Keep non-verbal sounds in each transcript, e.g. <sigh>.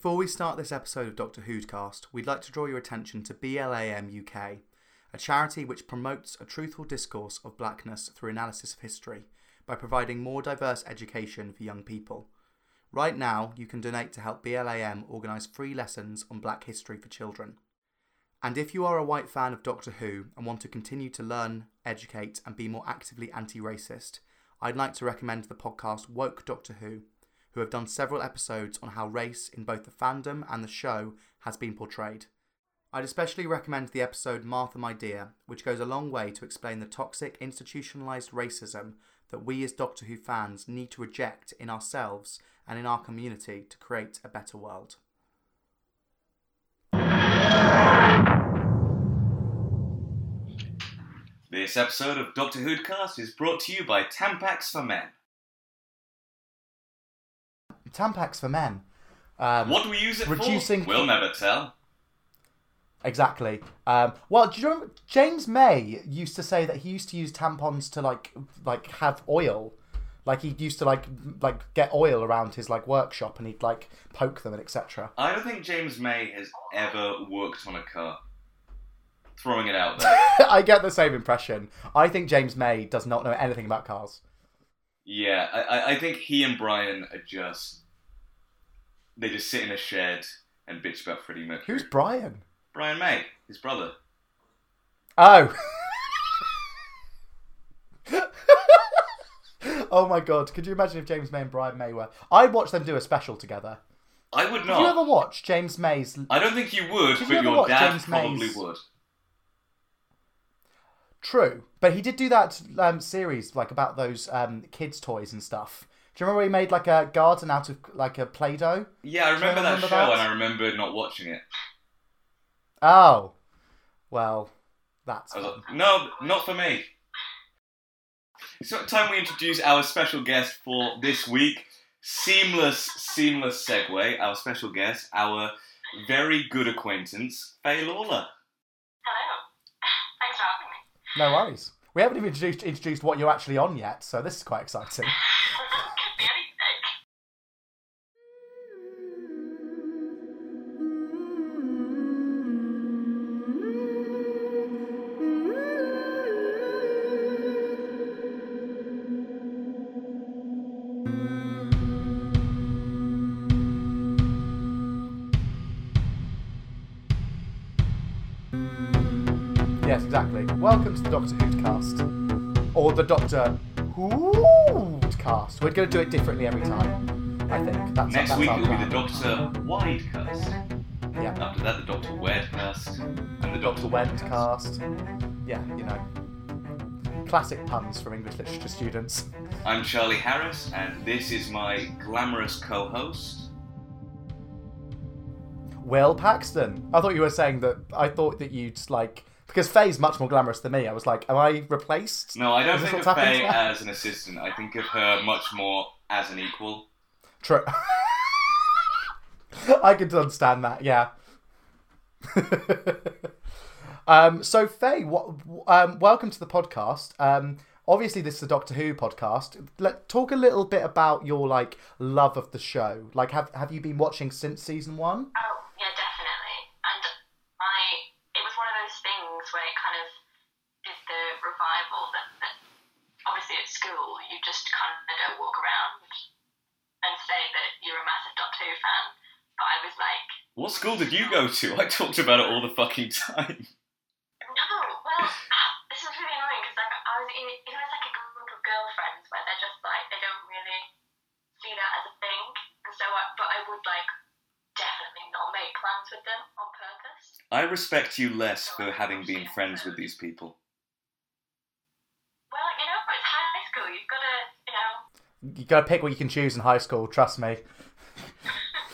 Before we start this episode of Doctor Who'dcast, we'd like to draw your attention to BLAM UK, a charity which promotes a truthful discourse of blackness through analysis of history by providing more diverse education for young people. Right now, you can donate to help BLAM organise free lessons on black history for children. And if you are a white fan of Doctor Who and want to continue to learn, educate, and be more actively anti racist, I'd like to recommend the podcast Woke Doctor Who, who have done several episodes on how race in both the fandom and the show has been portrayed. I'd especially recommend the episode Martha My Dear, which goes a long way to explain the toxic institutionalised racism that we as Doctor Who fans need to reject in ourselves and in our community to create a better world. This episode of Doctor Who'dcast is brought to you by Tampax for Men. Tampax for men. Um, What do we use it Reducing- for? We'll never tell. Exactly. Um, well, do you remember James May used to say that he used to use tampons to like like have oil, like he used to like like get oil around his like workshop and he'd like poke them and etc. I don't think James May has ever worked on a car. Throwing it out <laughs> there. I get the same impression. I think James May does not know anything about cars. Yeah, I, I- I think he and Brian are just. They just sit in a shed and bitch about Freddie Mercury. Who's Brian? Brian May, his brother. Oh. oh my god! Could you imagine if James May and Brian May were? I'd watch them do a special together. I would Did not. you ever watch James May's I don't think you would, Did you but ever your dad James probably May's- would. True, but he did do that um, series like about those um, kids' toys and stuff. Do you remember he made like a garden out of like a play-doh? Yeah, I remember that remember show that? and I remember not watching it. Oh, well, that's I was fun. like, no, not for me. It's about time we introduce our special guest for this week. Seamless, seamless segue. Our special guest, our very good acquaintance, Faye Lawler. Hello. Thanks for having me. No worries. We haven't even introduced, introduced what you're actually on yet, so this is quite exciting. <laughs> Doctor Who cast, or the Doctor Who cast. We're going to do it differently every time. I think that's Next that's week it will be the Doctor Widecast. Yeah. After that, the Doctor Wedcast. And the Doctor Doctor Wend cast. Yeah, you know. Classic puns from English literature students. I'm Charlie Harris, and this is my glamorous co host. Will Paxton. I thought you were saying that. I thought that you'd like because Faye's much more glamorous than me. I was like, am I replaced? No, I don't Is this think what's of Faye as an assistant. I think of her much more as an equal. True. <laughs> I could understand that. Yeah. <laughs> um. So Faye, what? Um. Welcome to the podcast. Um. Obviously, this is a Doctor Who podcast. Let talk a little bit about your like love of the show. Like, have have you been watching since season one? Oh, yeah, definitely. And I, it was one of where it kind of did the revival that, that obviously at school you just kind of don't walk around and say that you're a massive Doctor Who fan. But I was like, What school did you go to? I talked about it all the fucking time. <laughs> no, well, ah, this is really annoying because like I was in, you know, it's like a group of girlfriends where they're just like they don't really see that as a thing, and so I, but I would like make plans with them on purpose. I respect you less for having been friends with these people. Well, you know, it's high school. You've got to, you know. You gotta pick what you can choose in high school. Trust me.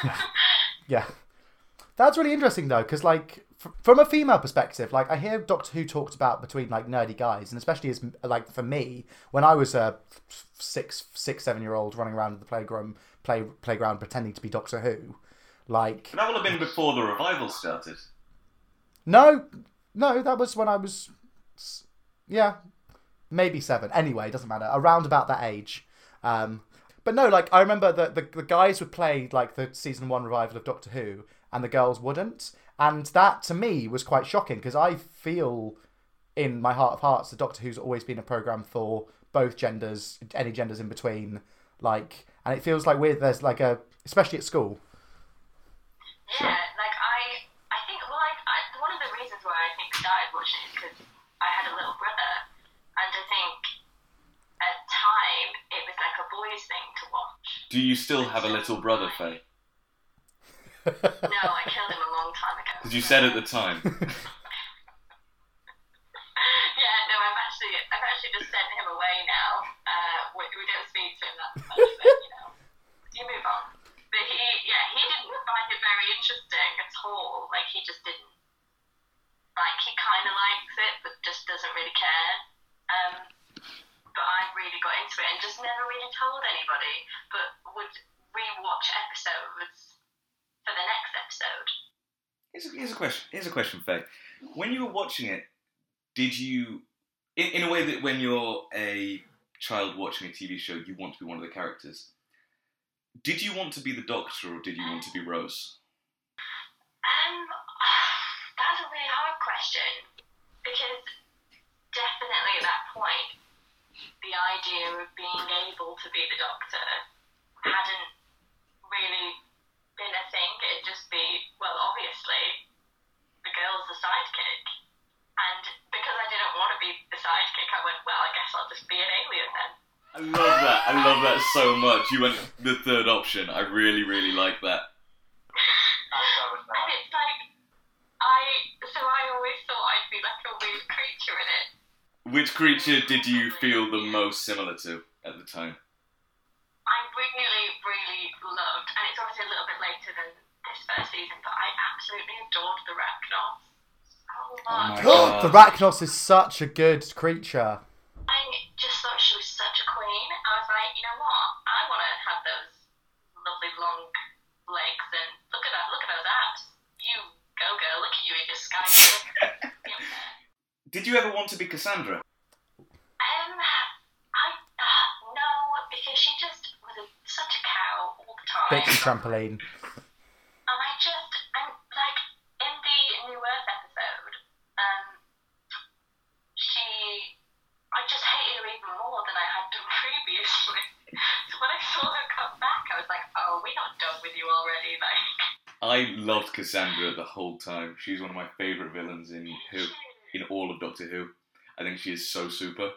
<laughs> Yeah, that's really interesting though, because like f- from a female perspective, like I hear Doctor Who talked about between like nerdy guys, and especially as like for me when I was a f- six, six, seven year old running around the playground, play playground pretending to be Doctor Who, like That will have been before the revival started. no, no, that was when I was, yeah, maybe seven. Anyway, it doesn't matter. Around about that age. Um, but no, like I remember that the the guys would play like the season one revival of Doctor Who, and the girls wouldn't, and that to me was quite shocking because I feel in my heart of hearts the Doctor Who's always been a program for both genders, any genders in between, like, and it feels like we're there's like a especially at school. Yeah, like I, I think well, I, I, one of the reasons why I think started watching it is because I had a little brother, and I think at time it was like a boys thing to watch. Do you still have a little brother, Faye? No, I killed him a long time ago. Because you said at the time. <laughs> yeah, no, I've actually, I've actually just sent him away now. Uh, we, we don't speak to him that much, but you know, you move on. But he, yeah, he didn't find it very interesting at all. Like he just didn't. Like he kind of likes it, but just doesn't really care. Um, but I really got into it and just never really told anybody. But would rewatch episodes for the next episode. Here's a, here's a question. Here's a question, Faye. When you were watching it, did you, in, in a way that when you're a child watching a TV show, you want to be one of the characters? Did you want to be the Doctor or did you want to be Rose? Um, <sighs> that's a really hard question because definitely at that point, the idea of being able to be the Doctor hadn't really been a thing. It'd just be, well, obviously, the girl's the sidekick. And because I didn't want to be the sidekick, I went, well, I guess I'll just be an alien then. I love that. I love that so much. You went the third option. I really, really like that. And it's like, I, so I always thought I'd be like a weird creature in it. Which creature did you feel the most similar to at the time? I really, really loved, and it's obviously a little bit later than this first season, but I absolutely adored the Racnoss so oh my. God. <gasps> the Racnoss is such a good creature. I just thought she was such a queen. I was like, you know what? I want to have those Did you ever want to be Cassandra? Um, I uh, no, because she just was a, such a cow all the time. Bixby trampoline. And I just, I'm like, in the New Earth episode, um, she, I just hated her even more than I had done <laughs> previously. so when I saw her come back, I was like, oh, we're not done with you already, like. I loved Cassandra the whole time. She's one of my favourite villains in Who, in all of Doctor Who. I think she is so super.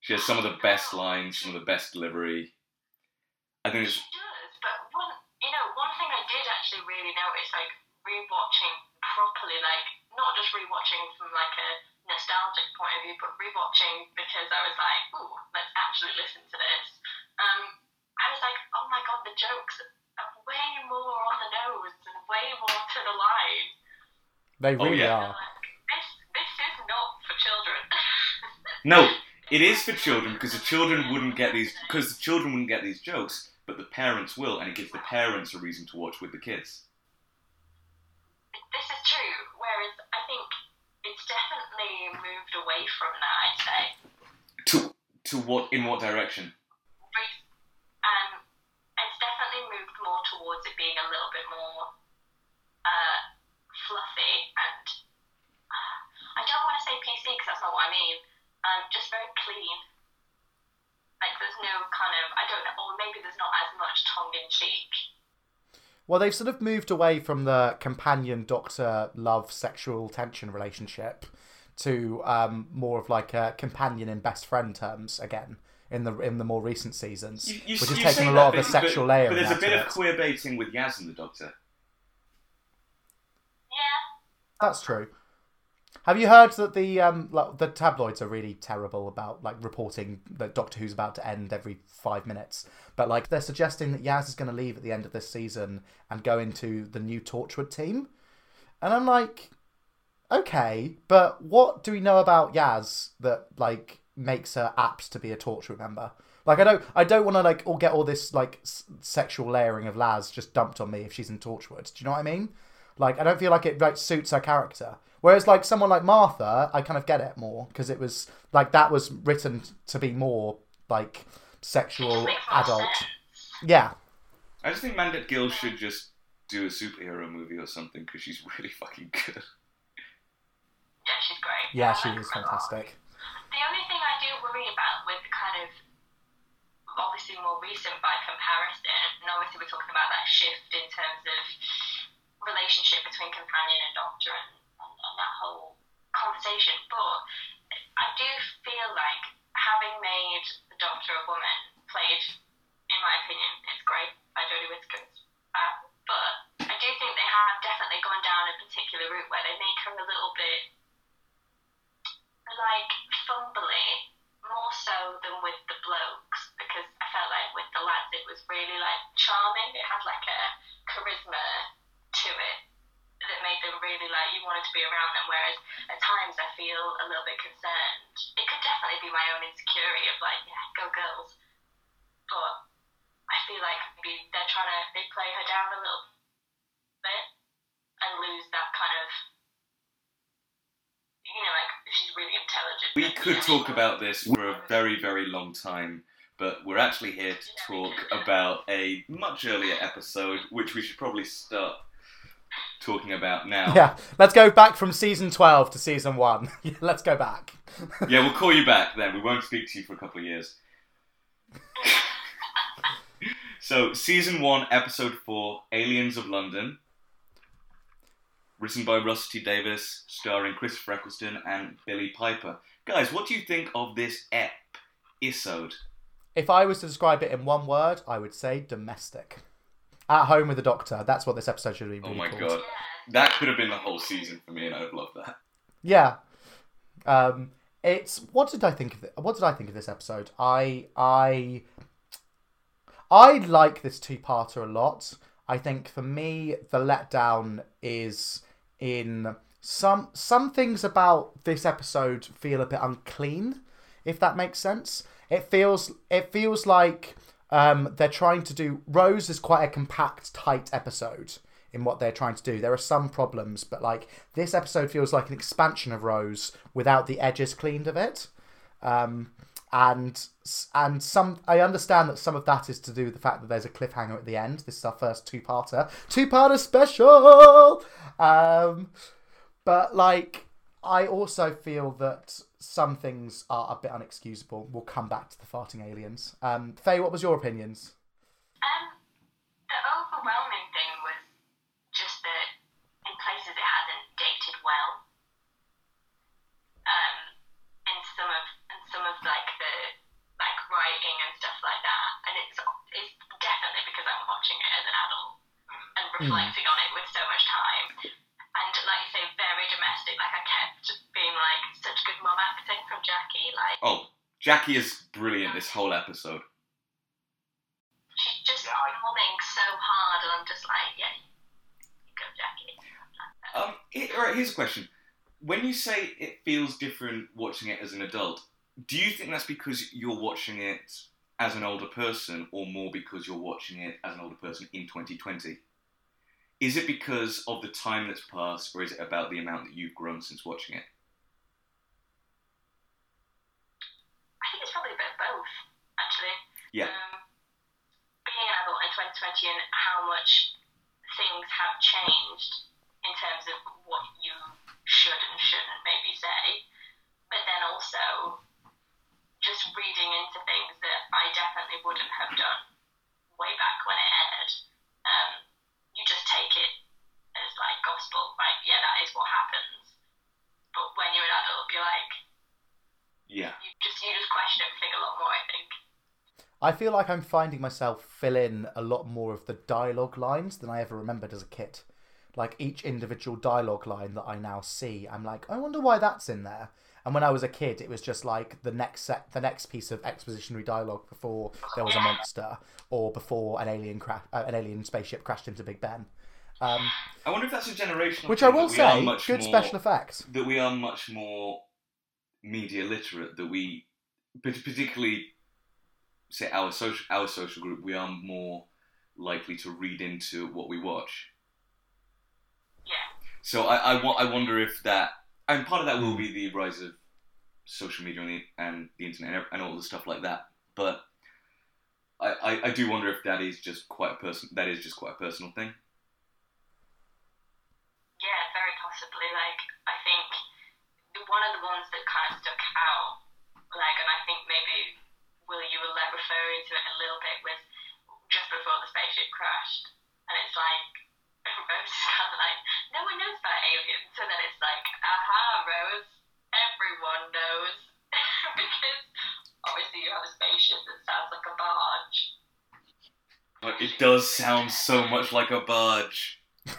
She has some of the best lines, some of the best delivery. I think it's She does, but one, you know, one thing I did actually really notice, like rewatching properly, like not just rewatching from like a nostalgic point of view, but rewatching because I was like, ooh, let's actually listen to this. Um, I was like, oh my god, the jokes are way more on the nose and way more to the line. They Oh, really yeah. are. Children. no, it is for children because the children wouldn't get these because the children wouldn't get these jokes, but the parents will, and it gives the parents a reason to watch with the kids. this is true. Whereas I think it's definitely moved away from that. I'd say. To to what in what direction? Re- um, it's definitely moved more towards it being a little bit more uh, fluffy and I don't want to say PC because that's not what I mean. Um, just very clean. Like there's no kind of I don't know, or maybe there's not as much tongue in cheek. Well, they've sort of moved away from the companion doctor love sexual tension relationship to um, more of like a companion in best friend terms again in the in the more recent seasons, You, you, which has you taken a lot of but- the sexual but, layering. But there's a bit of it. queer baiting with Yaz and the Doctor. Yeah, That's true. Have you heard that the um like, the tabloids are really terrible about like reporting that Doctor Who's about to end every five minutes? But like they're suggesting that Yaz is going to leave at the end of this season and go into the new Torchwood team, and I'm like, okay, but what do we know about Yaz that like makes her apt to be a Torchwood member? Like I don't, I don't want to like all get all this like s- sexual layering of Yaz just dumped on me if she's in Torchwood. Do you know what I mean? Like I don't feel like it like suits her character. Whereas like someone like Martha, I kind of get it more because it was like that was written to be more like sexual adult. Yeah, I just think Mandip Gill should just do a superhero movie or something because she's <laughs> really fucking good. Yeah, she's great. yeah, she is her a lot. fantastic. The only thing I do worry about with kind of obviously more recent by comparison, and obviously we're talking about that shift in terms of relationship between companion and doctor and, and that whole conversation. But I do feel like having made the doctor a woman played, in my opinion, it's great by Jodie Whittaker. Uh, but I do think they have definitely gone down a particular route where they make her a little bit like fumbly, more so than with the blokes, because I felt like with the lads it was really like charming. It had like a charisma to it that made them really like you wanted to be around them. Whereas at times I feel a little bit concerned. It could definitely be my own insecurity of like, yeah, go girls. But I feel like maybe they're trying to they play her down a little bit and lose that kind of you know, like she's really intelligent. We could talk about this for a very, very long time, but we're actually here to talk about a much earlier episode, which we should probably start talking about now. Yeah, let's go back from season 12 to season 1. <laughs> Let's go back. Yeah, we'll call you back then. We won't speak to you for a couple of years. <laughs> so, season one, episode four, Aliens of London, written by Rusty Davies, starring Christopher Eccleston and Billie Piper. Guys, what do you think of this episode? If I was to describe it in one word, I would say domestic. At home with the doctor. That's what this episode should be Oh really my called. god, that could have been the whole season for me, and I'd love that. Yeah. Um, it's what did I think of it? What did I think of this episode? I I I like this two-parter a lot. I think for me the letdown is in some some things about this episode feel a bit unclean, if that makes sense. It feels it feels like um, they're trying to do Rose is quite a compact, tight episode in what they're trying to do. There are some problems, but like this episode feels like an expansion of Rose without the edges cleaned of it. Um, and and some I understand that some of that is to do with the fact that there's a cliffhanger at the end. This is our first two-parter, two-parter special. Um, but like I also feel that some things are a bit unexcusable. We'll come back to the farting aliens. Um, Faye, what was your opinions? Um, the overwhelming thing was just that in places it hasn't dated well. Um, in some of in some of like the like writing and stuff like that, and it's it's definitely because I'm watching it as an adult and reflecting on it with so much time. Like you say, very domestic. Like I kept being like such good mum acting from Jackie. Like Oh, Jackie is brilliant this whole episode. she's just performing so hard, and I'm just like, yeah, you go, Jackie. Um, it, all right, here's a question. When you say it feels different watching it as an adult, do you think that's because you're watching it as an older person, or more because you're watching it as an older person in 2020? Is it because of the time that's passed, or is it about the amount that you've grown since watching it? I think it's probably a bit of both, actually. Yeah. Um, being an adult in 2020 and how much things have changed in terms of what you should and shouldn't maybe say, but then also just reading into things that I definitely wouldn't have done way back when it aired. Um, just take it as like gospel, like yeah, that is what happens. But when you're an adult, you're like Yeah. you just you just question everything a lot more. I think. I feel like I'm finding myself fill in a lot more of the dialogue lines than I ever remembered as a kid. Like each individual dialogue line that I now see, I'm like, I wonder why that's in there. And when I was a kid, it was just like the next set, the next piece of expositionary dialogue before there was a monster or before an alien crash, uh, an alien spaceship crashed into Big Ben. Um, I wonder if that's a generational which thing, I will that we are say, much good more- special effects. that we are much more media literate. That we, particularly, say our social our social group, we are more likely to read into what we watch. Yeah. So I I, I wonder if that and part of that will be the rise of social media and the, and the internet and, all the stuff like that. But I, I, I do wonder if that is just quite a person. That is just quite a personal thing. Yeah, very possibly. Like, I think the- one of the ones that kind of stuck out, like, and I think maybe Will you were like referring to it a little bit with just before the spaceship crashed, and it's like Rose is kind of like, no one knows about aliens, and then it's like, aha, Rose, everyone knows, <laughs> because obviously you have a spaceship that sounds like a barge. But it does sound so much like a barge. <laughs>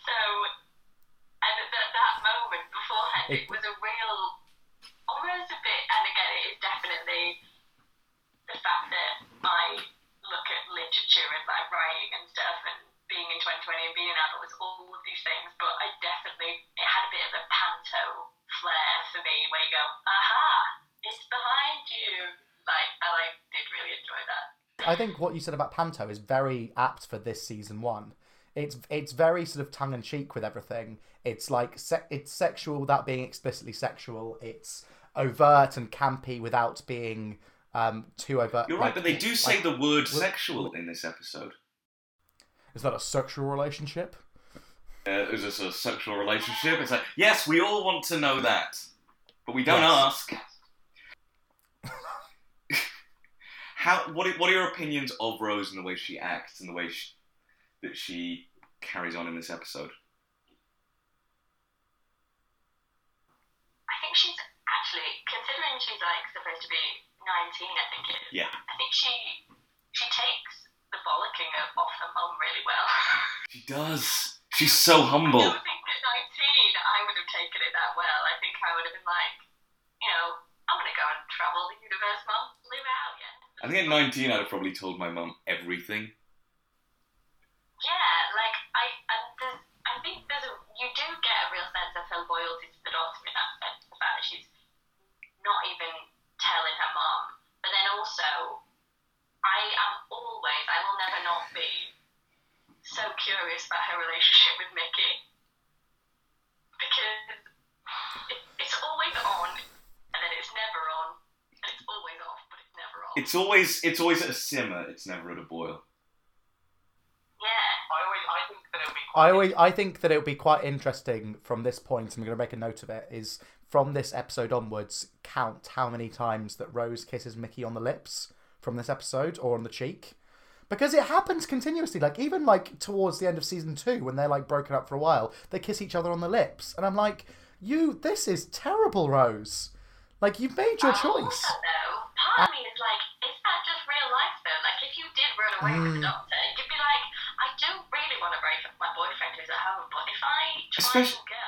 So, and at that, that moment beforehand, it, It- was a real, almost a I think what you said about Panto is very apt for this season one. It's it's very sort of tongue in cheek with everything. It's like se- it's sexual without being explicitly sexual. It's overt and campy without being um, too overt. You're like- right, but they do say like- the word sexual in this episode. Is that a sexual relationship? Uh, is this a sexual relationship? It's like, yes, we all want to know that, but we don't Yes. ask. How? What? Are, what are your opinions of Rose and the way she acts and the way she, that she carries on in this episode? I think she's actually, considering she's like supposed to be 19, I think it is. Yeah. I think she she takes the bollocking of- off her mum really well. <laughs> She does. She's so I humble. don't think at 19 I would have taken it that well. I think I would have been like, you know, I'm gonna go and travel the universe, mum. Live out, yeah. I think at 19, I'd have probably told my mum everything. Yeah, like I, there's, I think there's a, you do get a real sense of her loyalty to the daughter in that sense. The fact that she's not even telling her mom, but then also, I am always, I will never not be so curious about her relationship with Mickey because it, it's always on, and then it's never on, and it's always off, but it's never on. It's always it's always at a simmer. It's never at a boil. yeah. I always, I think that it would be I quite always, I think that it would be quite interesting from this point. I'm going to make a note of it. Is from this episode onwards, count how many times that Rose kisses Mickey on the lips from this episode or on the cheek, because it happens continuously. Like even like towards the end of season two, when they're like broken up for a while, they kiss each other on the lips, and I'm like, you, this is terrible, Rose. Like you've made your I choice. Also, though, part of me is like, did run away with Mm. the doctor, you'd be like, I don't really want to break up my boyfriend who's at home, but if I try Especially- and go,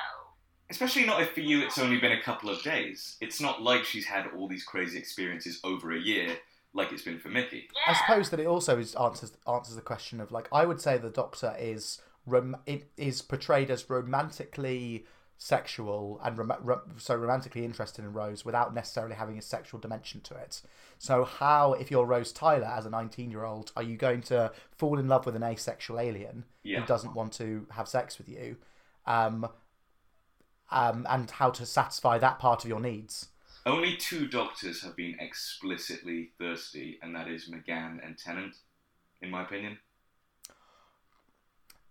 Especially not if for you it's only been a couple of days. It's not like she's had all these crazy experiences over a year, like it's been for Mickey. yeah, I suppose that it also is answers answers the question of like I would say the Doctor is rom- it is portrayed as romantically sexual and rom- ro- so romantically interested in Rose without necessarily having a sexual dimension to it. So how, if you're Rose Tyler as a 19 year old, are you going to fall in love with an asexual alien Yeah. who doesn't want to have sex with you? Um, um, and how to satisfy that part of your needs. Only two doctors have been explicitly thirsty, and that is McGann and Tennant, in my opinion.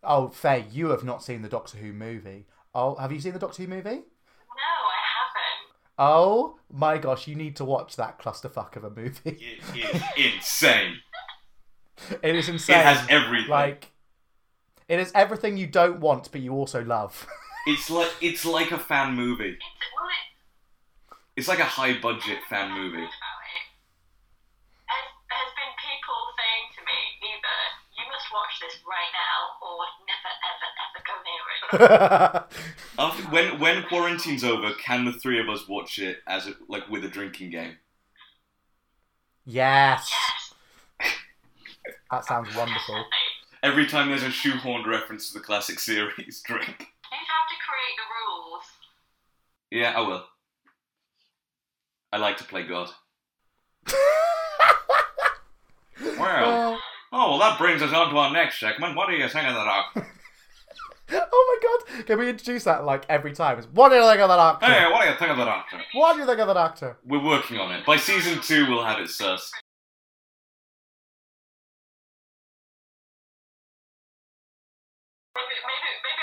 Oh, Faye, you have not seen the Doctor Who movie. Oh, have you seen the Doctor Who movie? no, I haven't. Oh my gosh, you need to watch that clusterfuck of a movie. It is insane. <laughs> It is insane. It has everything. like it is everything you don't want, but you also love. <laughs> It's like it's like a fan movie. It's, well, it, It's like a high budget fan movie. <laughs> After when when quarantine's over, can the three of us watch it as a, like with a drinking game? yes, yes. <laughs> that sounds wonderful. Every time there's a shoehorned reference to the classic series, <laughs> drink. You'd have to create the rules. Yeah, I will. I like to play God. Well, uh, oh well, that brings us on to our next segment. What do you think of the doctor? <laughs> oh my god! Can we introduce that like every time? What do you think of that actor? Hey, what do you think of that actor? What do you think of that actor? We're working on it. By season two, we'll have it sus. Maybe, maybe, maybe,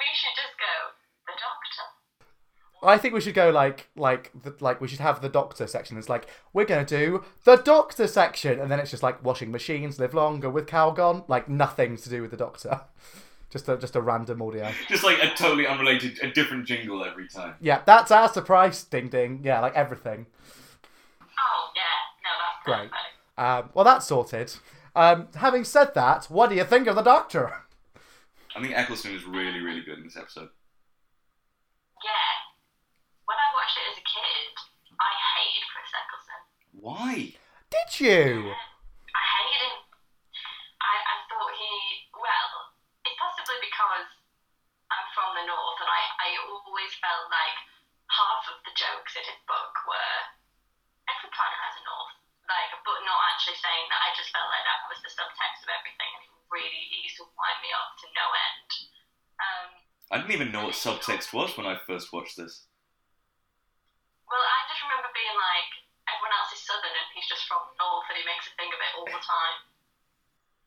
we should just go the doctor. I think we should go like like the, like we should have the doctor section. It's like we're gonna do the doctor section, and then it's just like washing machines, live longer with Calgon. Like nothing to do with the doctor. <laughs> Just a just a random audio. Just like a totally unrelated, a different jingle every time. Yeah, that's our surprise. Ding ding. Yeah, like everything. Oh yeah, no, that's Great. perfect. Um, well, that's sorted. Um, having said that, what do you think of the doctor? I think Eccleston is really, really good in this episode. Yeah. When I watched it as a kid, I hated Chris Eccleston. Why? Did you? I hated him. I, I thought he, well, it's possibly because I'm from the north and I, I always felt like half of the jokes in his book were, every planet has a north, like, but not actually saying that. I just felt like that was the subtext of everything and it really used to wind me up to no end. Um, I didn't even know what subtext was when I first watched this. well, I just remember being like, everyone else is southern and he's just from north and he makes a thing of it all the time.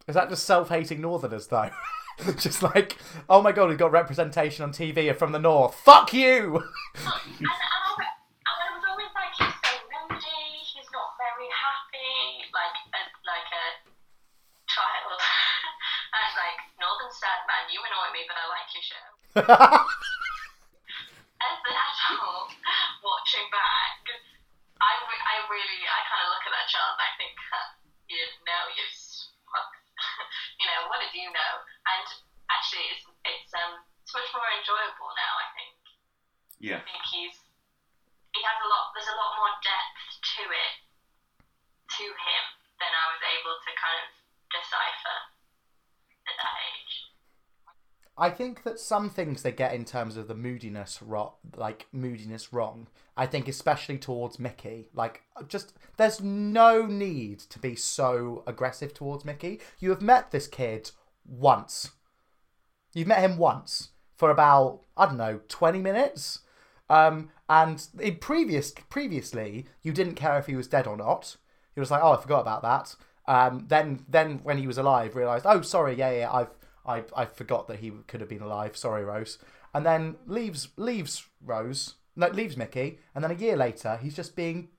Is that just self-hating Northerners though? <laughs> <laughs> just like, oh my god, we've got representation on TV from the North. Fuck you! <laughs> Oh, and, and, I, was- and I was always like, he's so moody, he's not very happy, like a, like a child. <laughs> Was like, Northern Sad Man, you annoy me, but I like your show. As an adult, watching back, I, I really, I kind of look at that child and I think, you know, you fuck. You know, what did you know? And actually, it's, it's, um, it's much more enjoyable now, I think. Yeah. I think he's he has a lot. There's a lot more depth to it to him than I was able to kind of decipher at that age. I think that some things they get in terms of the moodiness, ro- like moodiness, wrong. I think especially towards Mickey, like just there's no need to be so aggressive towards Mickey. You have met this kid once. You've met him once for about I don't know twenty minutes, um, and in previous previously you didn't care if he was dead or not. He was like, oh, I forgot about that. Um, then then when he was alive, realized, oh, sorry, yeah, yeah, I've I I forgot that he could have been alive. Sorry, Rose. And then leaves leaves Rose, no, leaves Mickey, and then a year later, he's just being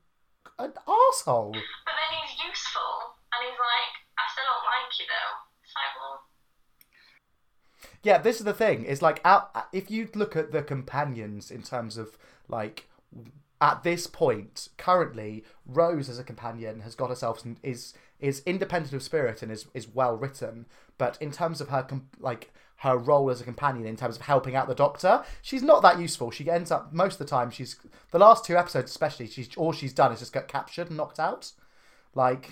an asshole. But then he's useful, and he's like, I still don't like you though. It's like, well, Yeah, this is the thing. It's like out, if you look at the companions in terms of like at this point currently Rose as a companion has got herself is is independent of spirit and is is well written, but in terms of her like her role as a companion in terms of helping out the doctor, she's not that useful. She ends up most of the time she's the last two episodes especially she's all she's done is just get captured and knocked out. Like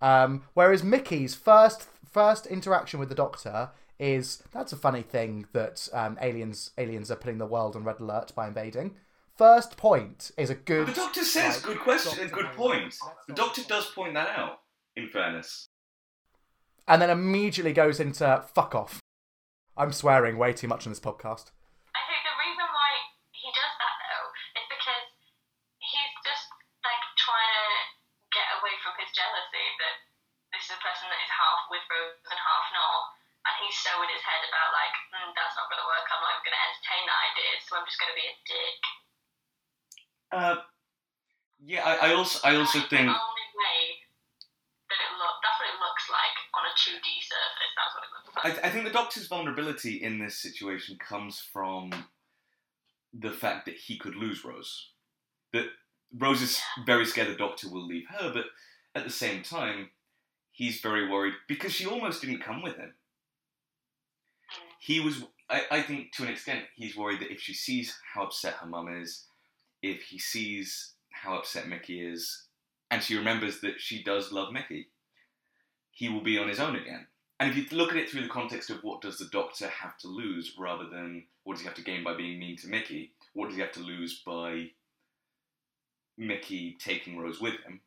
um, whereas Mickey's first first interaction with the Doctor is that's a funny thing that um, aliens aliens are putting the world on red alert by invading. First point is a good. The doctor says, like, good question, Doctor good point. The doctor does point that out, in fairness. and then immediately goes into fuck off. I'm swearing way too much on this podcast. I think the reason why he does that though is because he's just like trying to get away from his jealousy that this is a person that is half with Rose and half not, and he's so in his head about like mm, that's not going to work. I'm not even going to entertain that idea, so I'm just going to be a dick. Uh, yeah, I, I also, I also think, the like on a 2D surface. That's what it looks like. I, I think the doctor's vulnerability in this situation comes from the fact that he could lose Rose. That Rose is very scared the doctor will leave her, but at the same time, he's very worried because she almost didn't come with him. Hmm. He was, I, I think, to an extent, he's worried that if she sees how upset her mum is, if he sees how upset Mickey is, and she remembers that she does love Mickey, he will be on his own again. And if you look at it through the context of what does the Doctor have to lose, rather than what does he have to gain by being mean to Mickey, what does he have to lose by Mickey taking Rose with him,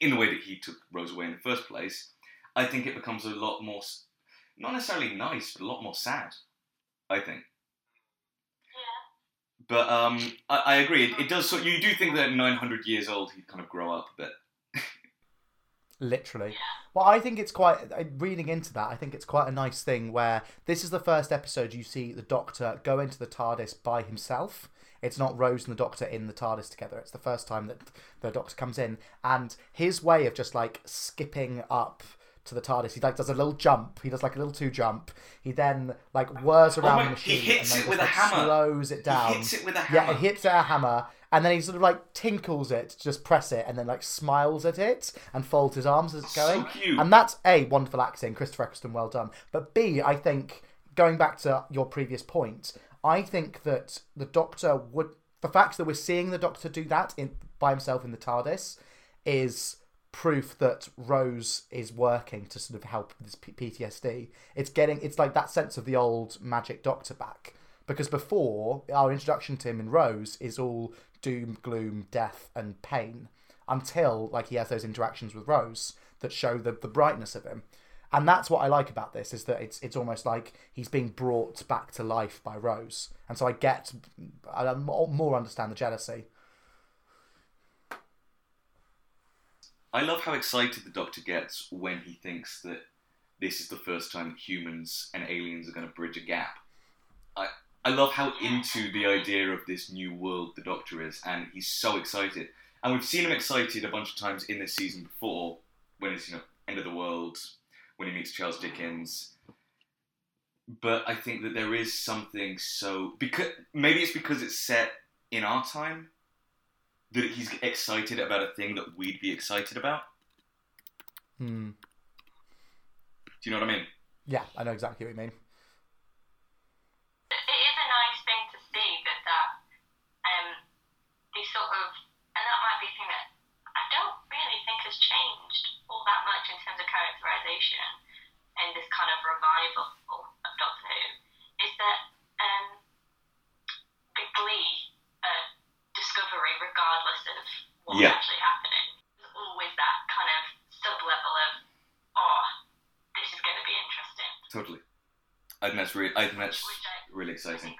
in the way that he took Rose away in the first place, I think it becomes a lot more, not necessarily nice, but a lot more sad. I think. Yeah. But um, I, I agree. It, it does. So you do think that 900 years old he'd kind of grow up a bit. Literally. Well, I think it's quite uh, reading into that. I think it's quite a nice thing where this is the first episode you see the Doctor go into the TARDIS by himself. It's not Rose and the Doctor in the TARDIS together. It's the first time that the Doctor comes in, and his way of just like skipping up to the TARDIS, he like does a little jump. He does like a little two jump. He then like whirs oh around my- the he machine hits and it then with just, a like, hammer. slows it down. He hits it with a hammer. Yeah, he hits it a hammer, and then he sort of like tinkles it, to just press it, and then like smiles at it and folds his arms as it's So going. cute. And that's a wonderful acting, Christopher Eccleston, well done. But b, I think going back to your previous point, I think that the Doctor would the fact that we're seeing the Doctor do that in by himself in the TARDIS is proof that Rose is working to sort of help this P- PTSD. It's getting it's like that sense of the old magic Doctor back because before our introduction to him in Rose is all doom, gloom, death, and pain until like he has those interactions with Rose that show the the brightness of him. And that's what I like about this is that it's it's almost like he's being brought back to life by Rose, and so I get I more understand the jealousy. I love how excited the Doctor gets when he thinks that this is the first time humans and aliens are going to bridge a gap. I I love how into the idea of this new world the Doctor is, and he's so excited. And we've seen him excited a bunch of times in this season before, when it's you know end of the world, when he meets Charles Dickens. But I think that there is something so because maybe it's because it's set in our time that he's excited about a thing that we'd be excited about. Hmm. Do you know what I mean? Yeah, I know exactly what you mean. it is a nice thing to see that that um these sort of and that might be a thing that I don't really think has changed all that much in terms of characterization and this kind of revival of Doctor Who is that um the glee uh, discovery regardless of what's Yeah. actually happening there's always that kind of sub level of oh this is going to be interesting Totally. I think that's really. I think that's I really exciting. nice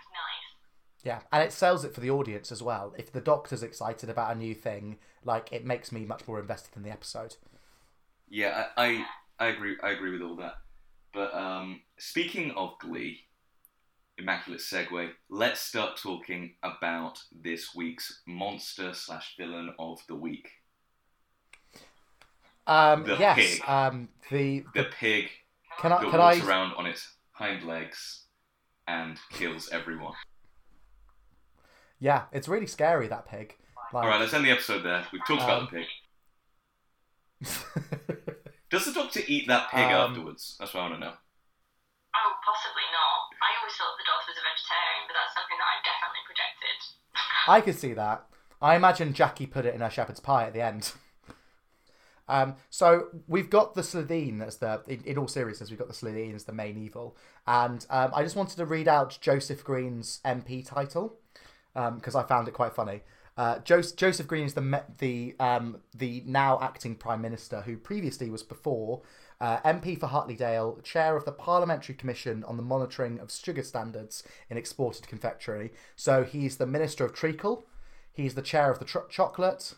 Yeah, and it sells it for the audience as well. If the Doctor's excited about a new thing, like it makes me much more invested in the episode. Yeah, I, I I agree. I agree with all that. But um, speaking of Glee, immaculate segue. Let's start talking about this week's monster slash villain of the week. Um, The yes, pig. um, the, The the pig can I can I around on its hind legs and kills everyone. yeah, it's really scary that pig. Like, All right, let's end the episode there. We've talked about Um, the pig. <laughs> Does the doctor eat that pig Um, afterwards? That's what I want to know. Oh, possibly not. I always thought the doctor was a vegetarian, but that's something that I've definitely projected. I could see that. I imagine Jackie put it in her shepherd's pie at the end. <laughs> Um, so we've got the Slitheen as the, in, in all seriousness, we've got the Slitheen as the main evil, and um, I just wanted to read out Joseph Green's MP title because I found it quite funny. Uh, Joseph, Joseph Green is the the um, the now acting prime minister who previously was before uh, MP for Hartleydale, chair of the Parliamentary Commission on the Monitoring of Sugar Standards in Exported Confectionery. So he's the minister of treacle. He's the chair of the tr- chocolate.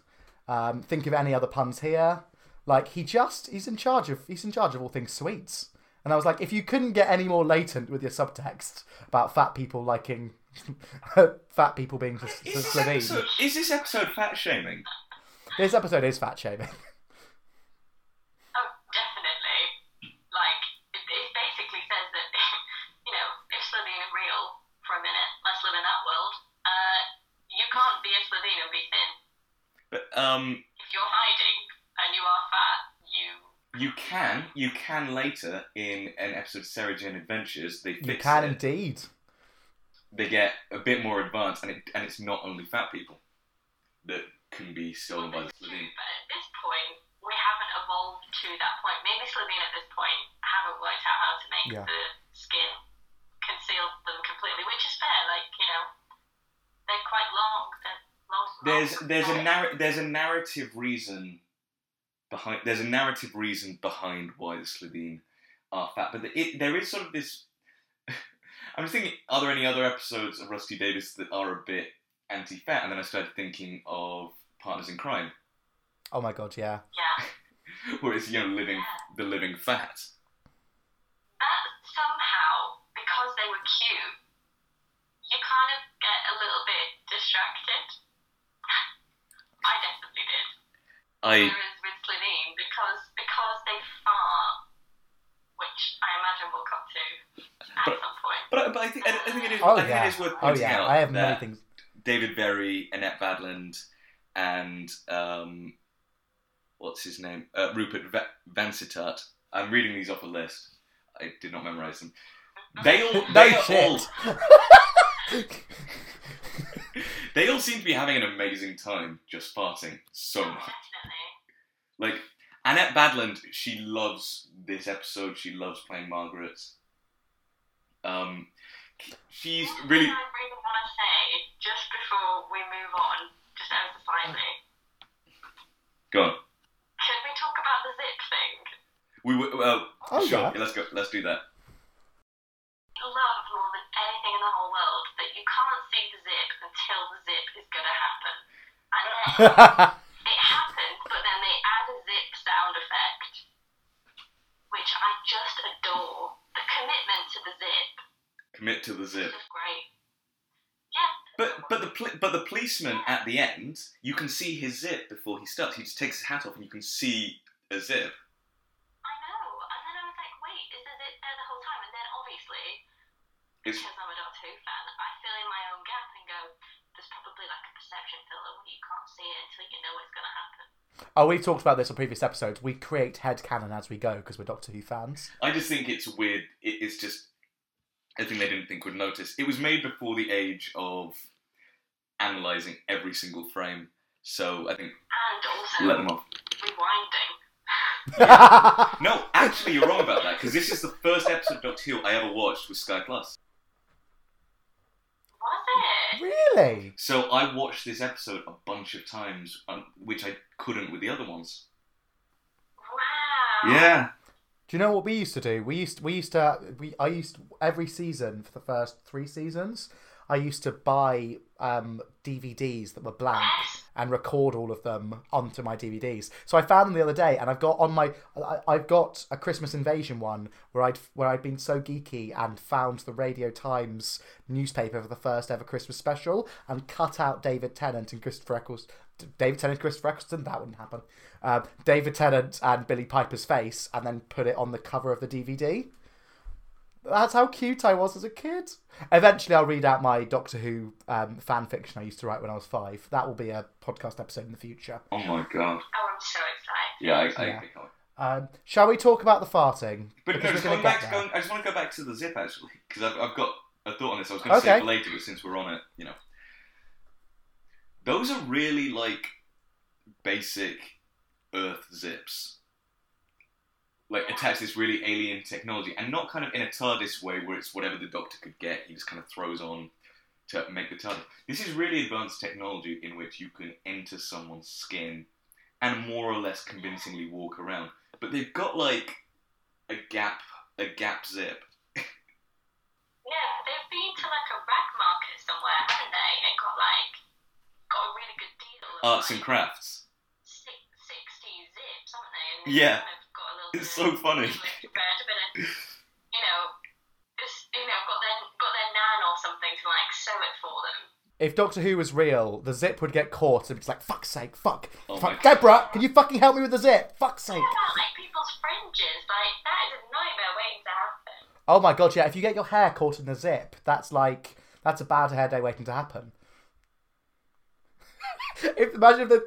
Um, think of any other puns here. Like he just he's in charge of he's in charge of all things sweets. And I was like, if you couldn't get any more latent with your subtext about fat people liking <laughs> fat people being s- Is this, Slitheen, episode, is this episode fat shaming? this episode is fat shaming. <laughs> Oh, definitely. Like, it, it basically says that, <laughs> you know, if Slitheen is real for a minute, let's live in that world. Uh, you can't be a Slitheen and be thin. But um, If you're hiding and you are fat, you. you can you can later in an episode of Sarah Jane Adventures they fix You can it. indeed. They get a bit more advanced, and it and it's not only fat people that can be stolen by the It's Slitheen. but at this point, we haven't evolved to that point. Maybe Slitheen at this point haven't worked out how to make Yeah. the skin conceal them completely, which is fair. Like, you know, they're quite long. They're long. There's long- there's a narr- there's a narrative reason behind there's a narrative reason behind why the Slitheen are fat, but it, there is sort of this. <laughs> I'm just thinking, are there any other episodes of Rusty Davies that are a bit anti-fat? And then I started thinking of Partners in Crime. Oh my god, yeah. Yeah. <laughs> or is you know living the living fat? That somehow, because they were cute, you kind of get a little bit distracted. <laughs> I definitely did. I Whereas with because because they fart, which I imagine we'll come to at But- some point. but, I- but I think I, I think it is Oh I think yeah. it is worth Oh pointing yeah. out I have that many things. David Verrey, Annette Badland, and um, what's his name? Uh, Rupert Va- Vansittart. I'm reading these off a list. I did not memorize them. They all, <laughs> they are all, <laughs> <laughs> they all seem to be having an amazing time just farting so Oh, much. definitely. Like Annette Badland, she loves this episode. She loves playing Margaret. Um, she's One really. I really want to say just before we move on, just ever so slightly. Go on. Should we talk about the zip thing? We were. Well, Oh, sure. yeah. Let's go. Let's do that. Love more than anything in the whole world that you can't see the zip until the zip is going to happen. <laughs> And then Commit to the zip. just great. Yeah. But but the pl- but the policeman at the end, you can see his zip before he starts. He just takes his hat off, and you can see a zip. I know. And then I was like, wait, is the zip there the whole time? And then obviously, It's because I'm a Doctor Who fan, I fill in my own gap and go, there's probably like a perception filter where you can't see it until you know it's going to happen. oh, we've talked about this on previous episodes. We create head canon as we go because we're Doctor Who fans. I just think it's weird. It, it's just a thing they didn't think would notice. It was made before the age of analyzing every single frame. So I think And also, let them off. rewinding. <laughs> No, actually, you're wrong about that because this is the first episode of Doctor Who I ever watched with Sky Plus. Was it? really? So I watched this episode a bunch of times, um, which I couldn't with the other ones. Wow. Yeah. Do you know what we used to do? We used we used to we I used every season for the first three seasons. I used to buy um, DVDs that were blank and record all of them onto my DVDs. So I found them the other day, and I've got on my I, I've got a Christmas Invasion one where I'd where I'd been so geeky and found the Radio Times newspaper for the first ever Christmas special and cut out David Tennant and Christopher Eccles. David Tennant, Christopher Eccleston, that wouldn't happen. Uh, David Tennant and Billie Piper's face, and then put it on the cover of the DVD. That's how cute I was as a kid. Eventually, I'll read out my Doctor Who um, fan fiction I used to write when I was five. That will be a podcast episode in the future. Oh my god. Oh, I'm so excited. Yeah, I, I, Yeah. I. Um, shall we talk about the farting? But no, Because just going back to going, I just want to go back to the zip actually because I've, I've got a thought on this. I was going to say Okay. it later, but since we're on it, you know, those are really like basic Earth zips, like attach this really alien technology, and not kind of in a TARDIS way where it's whatever the Doctor could get, he just kind of throws on to make the TARDIS. This is really advanced technology in which you can enter someone's skin and more or less convincingly walk around. But they've got like a gap, a gap zip. Yeah, they've been to like a rag market somewhere, haven't they? And got like, got a really good deal Arts and crafts. Yeah. Kind of got a little It's so of funny. English bread, a bit of, uh, you know, just, you know, got their, got their nan or something to like sew it for them. If Doctor Who was real, the zip would get caught and it's like, fuck's sake, fuck. Oh fuck. my- Deborah, can you fucking help me with the zip? Fuck's sake. What about like people's fringes? Like, that is a nightmare waiting to happen. Oh my god, yeah, if you get your hair caught in the zip, that's like, that's a bad hair day waiting to happen. <laughs> if, imagine if the.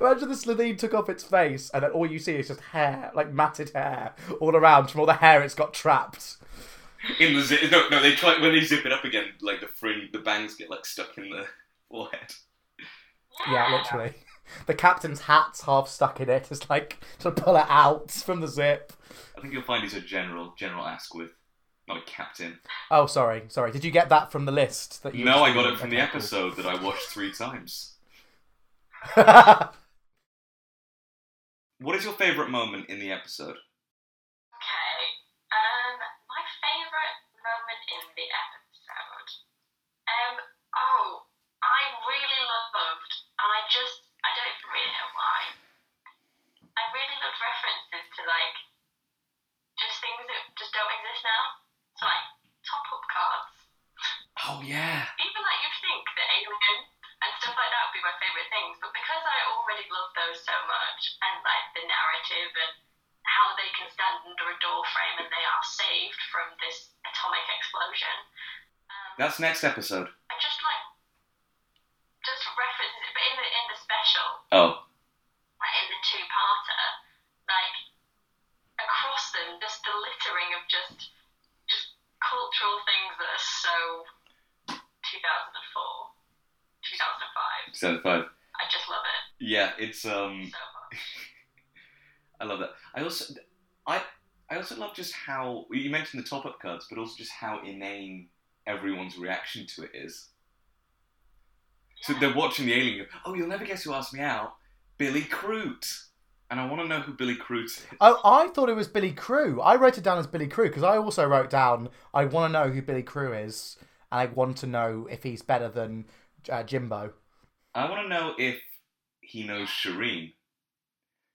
Imagine the Slitheen took off its face and then all you see is just hair, like matted hair, all around from all the hair it's got trapped. In the zip, no, no, they try when they zip it up again, like the fringe, the bangs get like stuck in the forehead. Yeah, literally. The captain's hat's half stuck in it. It's like to pull it out from the zip. I think you'll find he's a general, General Asquith, not a captain. Oh, sorry, sorry. Did you get that from the list that you? No, I got it from the episode that I watched three times what is your favorite moment in the episode? Okay. Um, my favorite moment in the episode. Um, oh, I really loved, and I just, I don't really know why. I really loved references to like just things that just don't exist now. Like top up cards. Oh yeah. Even like you think that alien would be my favourite things, but because I already love those so much and like the narrative and how they can stand under a door frame and they are saved from this atomic explosion. Um, That's next episode. I just like just references it, but in the in the special, Oh. like in the two parter, like across them, just the littering of just just cultural things that are so 2004, 2005. Episode five. I just love it Yeah, it's um so. <laughs> I love that. I also I I also love just how you mentioned the top up cards, but also just how inane everyone's reaction to it is. So they're watching the alien. Go, oh, you'll never guess who asked me out, Billy Crute. And I want to know who Billy Crute is. Oh, I thought it was Billy Crew. I wrote it down as Billy Crew because I also wrote down I want to know who Billy Crew is, and I want to know if he's better than uh, Jimbo. I want to know if he knows Shireen,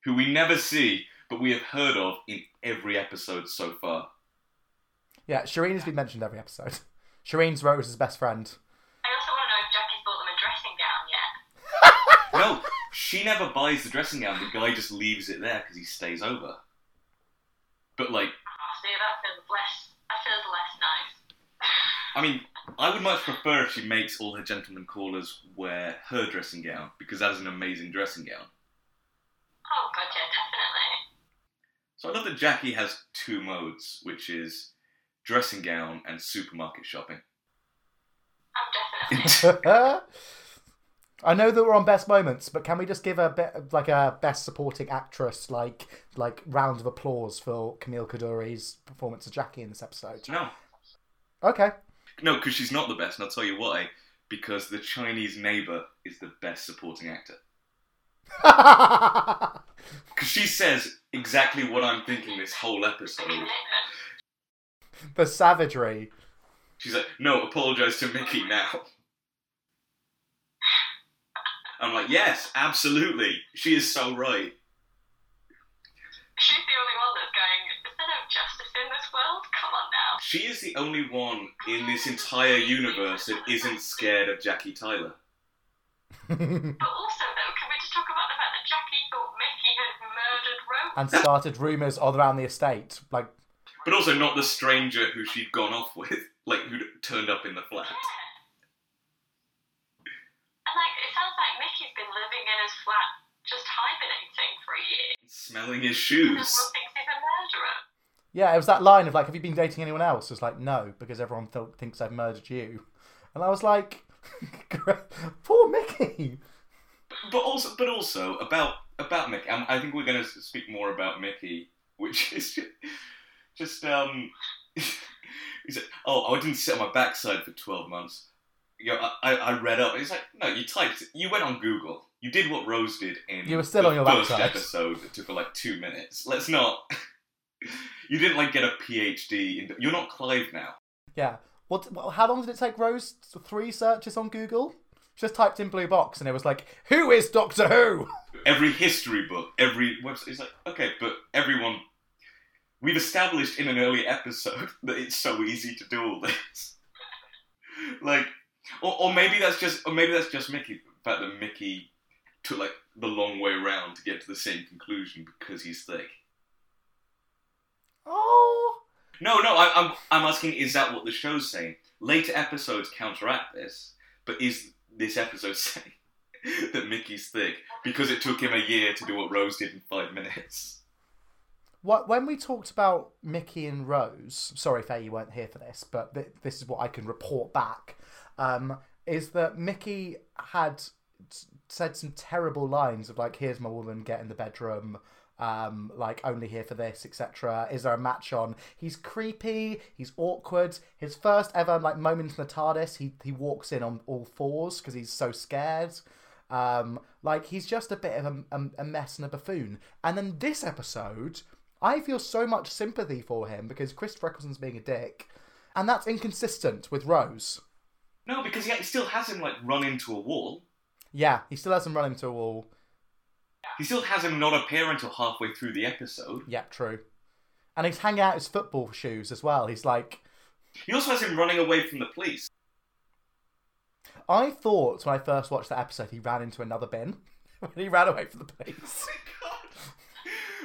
who we never see, but we have heard of in every episode so far. Yeah, Shireen has been mentioned every episode. <laughs> Shireen's Rose's best friend. I also want to know if Jackie's bought them a dressing gown yet. <laughs> No, she never buys the dressing gown. The guy just leaves it there because he stays over. But like, Oh, see, that feels less. That feels less nice. I mean, I would much prefer if she makes all her gentlemen callers wear her dressing gown because that is an amazing dressing gown. Oh god, yeah, definitely. So I love that Jackie has two modes, which is dressing gown and supermarket shopping. Oh, definitely. <laughs> <laughs> I know that we're on best moments, but can we just give a bit of, like a best supporting actress like like round of applause for Camille Coduri's performance of Jackie in this episode? No, Okay. No, because she's not the best, and I'll tell you why. Because the Chinese neighbor is the best supporting actor. <laughs> Because she says exactly what I'm thinking this whole episode. the savagery. She's like, no, apologize to Mickey now. I'm like, yes, absolutely. She is so right. She's the only one that's going. Is there no justice in this world? Come on now. She is the only one in this entire universe that isn't scared of Jackie Tyler. But <laughs> also, though, can we just talk about the fact that Jackie thought Mickey had murdered Rose? and started rumours all around the estate. Like, But also not the stranger who she'd gone off with, <laughs> like who'd turned up in the flat. Yeah. And like, it sounds like Mickey's been living in his flat, just hibernating for a year. Smelling his And shoes. everyone thinks he's a murderer. Yeah, it was that line of like, "Have you been dating anyone else?" It's like, no, because everyone th- thinks I've murdered you. And I was like, <laughs> poor Mickey. But also, but also about about Mickey. Um, I think we're going to speak more about Mickey, which is just, <laughs> just um. <laughs> He said, "Oh, I didn't sit on my backside for twelve months." You know, I, I read up. He's like, "No, you typed. You went on Google. You did what Rose did in You were still the on your first backside. episode. That took her like two minutes. Let's not. You didn't like get a PhD. In, you're not Clive now. Yeah. What? How long did it take Rose? Three searches on Google. She just typed in blue box, and it was like, "Who is Doctor Who?" every history book, every website is like, okay, but everyone, we've established in an early episode <laughs> that it's so easy to do all this. <laughs> like, or, or maybe that's just, or maybe that's just Mickey. The fact that Mickey took like the long way around to get to the same conclusion because he's thick. Oh. No, no, I, I'm, I'm asking, is that what the show's saying? Later episodes counteract this, but is this episode <laughs> saying that Mickey's thick because it took him a year to do what Rose did in five minutes? What when we talked about Mickey and Rose? Sorry, Faye, you weren't here for this, but th- this is what I can report back. Um, is that Mickey had said some terrible lines of like, "Here's my woman, get in the bedroom." Um, like only here for this, etc. Is there a match on? He's creepy. He's awkward. His first ever like moment in the TARDIS, he he walks in on all fours because he's so scared. Um, like he's just a bit of a, a, a mess and a buffoon. And then this episode, I feel so much sympathy for him because Christopher Eccleston's being a dick, and that's inconsistent with Rose. No, because he still has him like run into a wall. Yeah, he still has him run into a wall. He still has him not appear until halfway through the episode. Yep, true. and he's hanging out his football shoes as well. He's like, He also has him running away from the police. I thought when I first watched that episode, he ran into another bin <laughs> when he ran away from the police. <laughs> Oh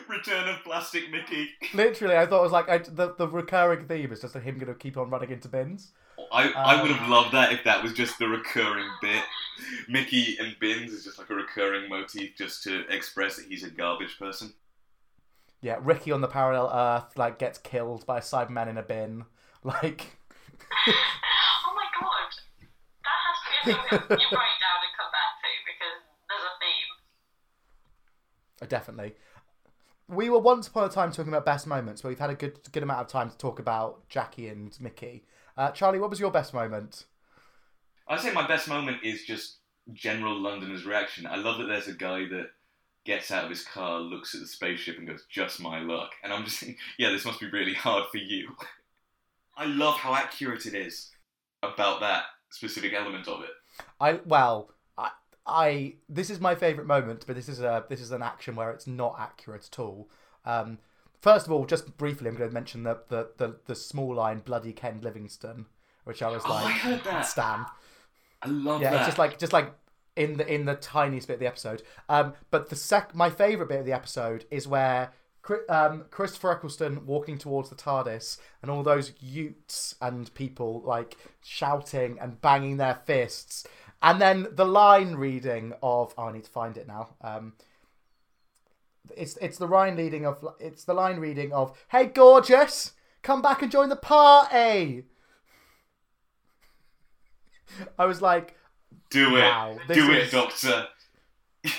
Return of Plastic Mickey. Literally, I thought it was like I, the the recurring theme is just him going to keep on running into bins. I, I would Um, have loved that if that was just the recurring bit. Mickey and Bins is just like a recurring motif just to express that he's a garbage person. Yeah, Ricky on the parallel Earth like gets killed by a Cyberman in a bin. <laughs> Like, oh my god. That has to be a thing that <laughs> you write down and come back to because there's a theme. uh, definitely. We were once upon a time talking about best moments, but we've had a good good amount of time to talk about Jackie and Mickey. Uh, Charlie, what was your best moment? I'd say my best moment is just general Londoners' reaction. I love that there's a guy that gets out of his car, looks at the spaceship, and goes, "Just my luck." And I'm just thinking, yeah, this must be really hard for you. <laughs> I love how accurate it is about that specific element of it. I well, I, I this is my favorite moment, but this is a this is an action where it's not accurate at all. Um, first of all, just briefly, I'm going to mention the the the, the small line "Bloody Ken Livingstone," which I was Oh, I heard that. Stan. I love Yeah, that. it's just like just like in the in the tiniest bit of the episode. Um, but the sec my favorite bit of the episode is where. Um, Christopher Eccleston walking towards the TARDIS, and all those Utes and people like shouting and banging their fists, and then the line reading of oh, I need to find it now. Um, it's it's the line reading of it's the line reading of Hey, gorgeous, come back and join the party. <laughs> I was like, Do it. Wow, Do is- it, Doctor. <laughs>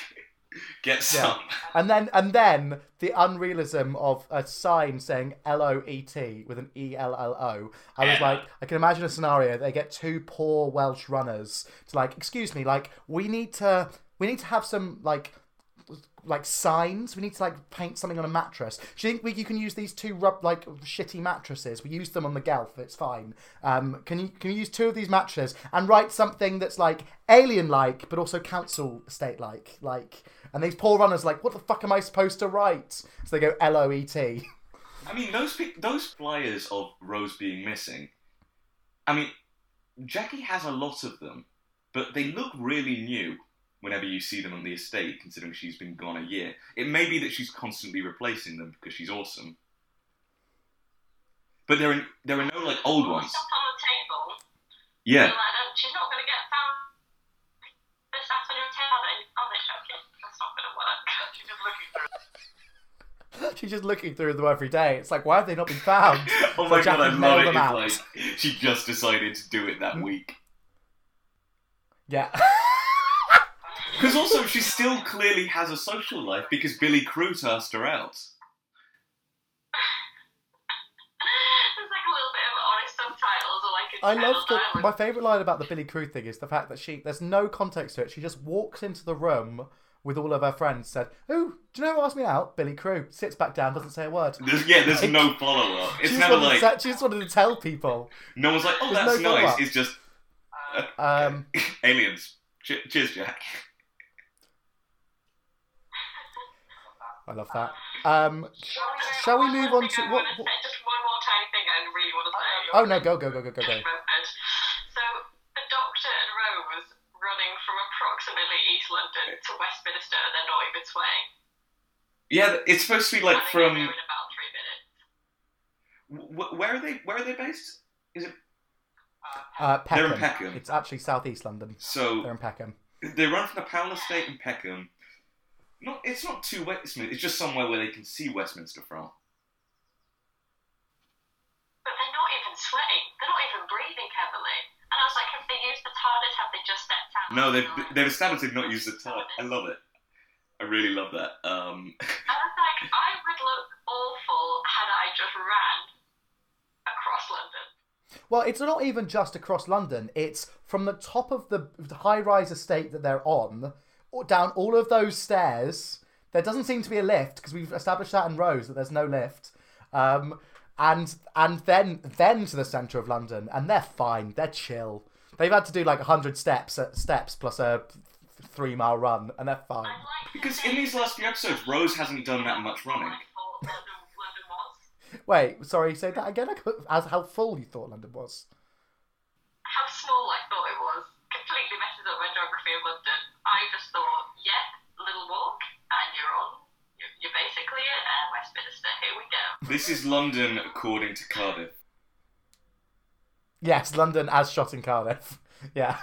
Get some. and then and then the unrealism of a sign saying L O E T with an E L L O. I was like, I can imagine a scenario. They get two poor Welsh runners to like, excuse me, like we need to we need to have some like like signs. We need to like paint something on a mattress. Do you think we, you can use these two rub like shitty mattresses? We use them on the Gelth. It's fine. Um, can you can you use two of these mattresses and write something that's like alien like, but also council estate like like? And these poor runners like, what the fuck am I supposed to write? So they go L O E T. I mean, those those flyers of Rose being missing. I mean, Jackie has a lot of them, but they look really new whenever you see them on the estate, considering she's been gone a year. It may be that she's constantly replacing them because she's awesome. But there are there are no like old ones. Stuff on the table. Yeah, like, "Oh, she's not going to get found this afternoon. Are they? Are they joking? That's not going to work. <laughs> She's just looking through. <laughs> She's just looking through them every day. It's like, why have they not been found? <laughs> oh my So god, I Jackie love mailed it. them out. It's like she just decided to do it that mm. week. Yeah. Because also she still clearly has a social life because Billy Crute asked her out. There's like a little bit of honest subtitles or like I love the my favorite line about the Billy Crew thing is the fact that she there's no context to it. She just walks into the room with all of her friends, said, "Oh, do you know who asked me out? Billy Crew." Sits back down, doesn't say a word. There's, yeah, there's no follow up. It's she, just never like to, she just wanted to tell people. no one's like, oh, There's that's no nice. follow-up. It's just Um, <laughs> aliens. Che- cheers, Jack. I love that. Um, shall we move on to what? what Just one more tiny thing I really want to say. oh no, go go go go go go. Remembered. So the Doctor and Rose running from approximately East London to Westminster, they're not even swaying. Yeah, it's supposed to be like from. in about three minutes. Where are they? Where are they based? Is it Uh, They're in Peckham. It's actually southeast London. So they're in Peckham. They run from the Powell Estate in Peckham. Not, it's not too Westminster. It's just somewhere where they can see Westminster from. But they're not even sweating. They're not even breathing heavily. And I was like, have they used the TARDIS? Have they just stepped out? No, they've they've established they've not used the tub. I love it. I really love that. Um, <laughs> And I was like, I would look awful had I just ran across London. Well, it's not even just across London. It's from the top of the high-rise estate that they're on, or down all of those stairs. There doesn't seem to be a lift because we've established that in Rose that there's no lift. Um, and and then then to the centre of London, and they're fine. They're chill. They've had to do like hundred steps uh, steps plus a three-mile run, and they're fine. Like because in these last few episodes, Rose hasn't done that much running. I thought London, London was. Wait, sorry, say that again. As how full you thought London was. This is London according to Cardiff. Yes, London as shot in Cardiff. <laughs> Yeah.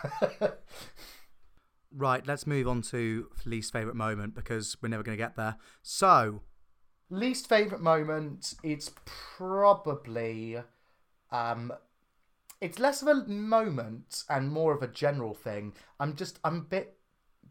right, let's move on to least favourite moment because we're never going to get there. So, least favourite moment, it's probably. Um, it's less of a moment and more of a general thing. I'm just, I'm a bit.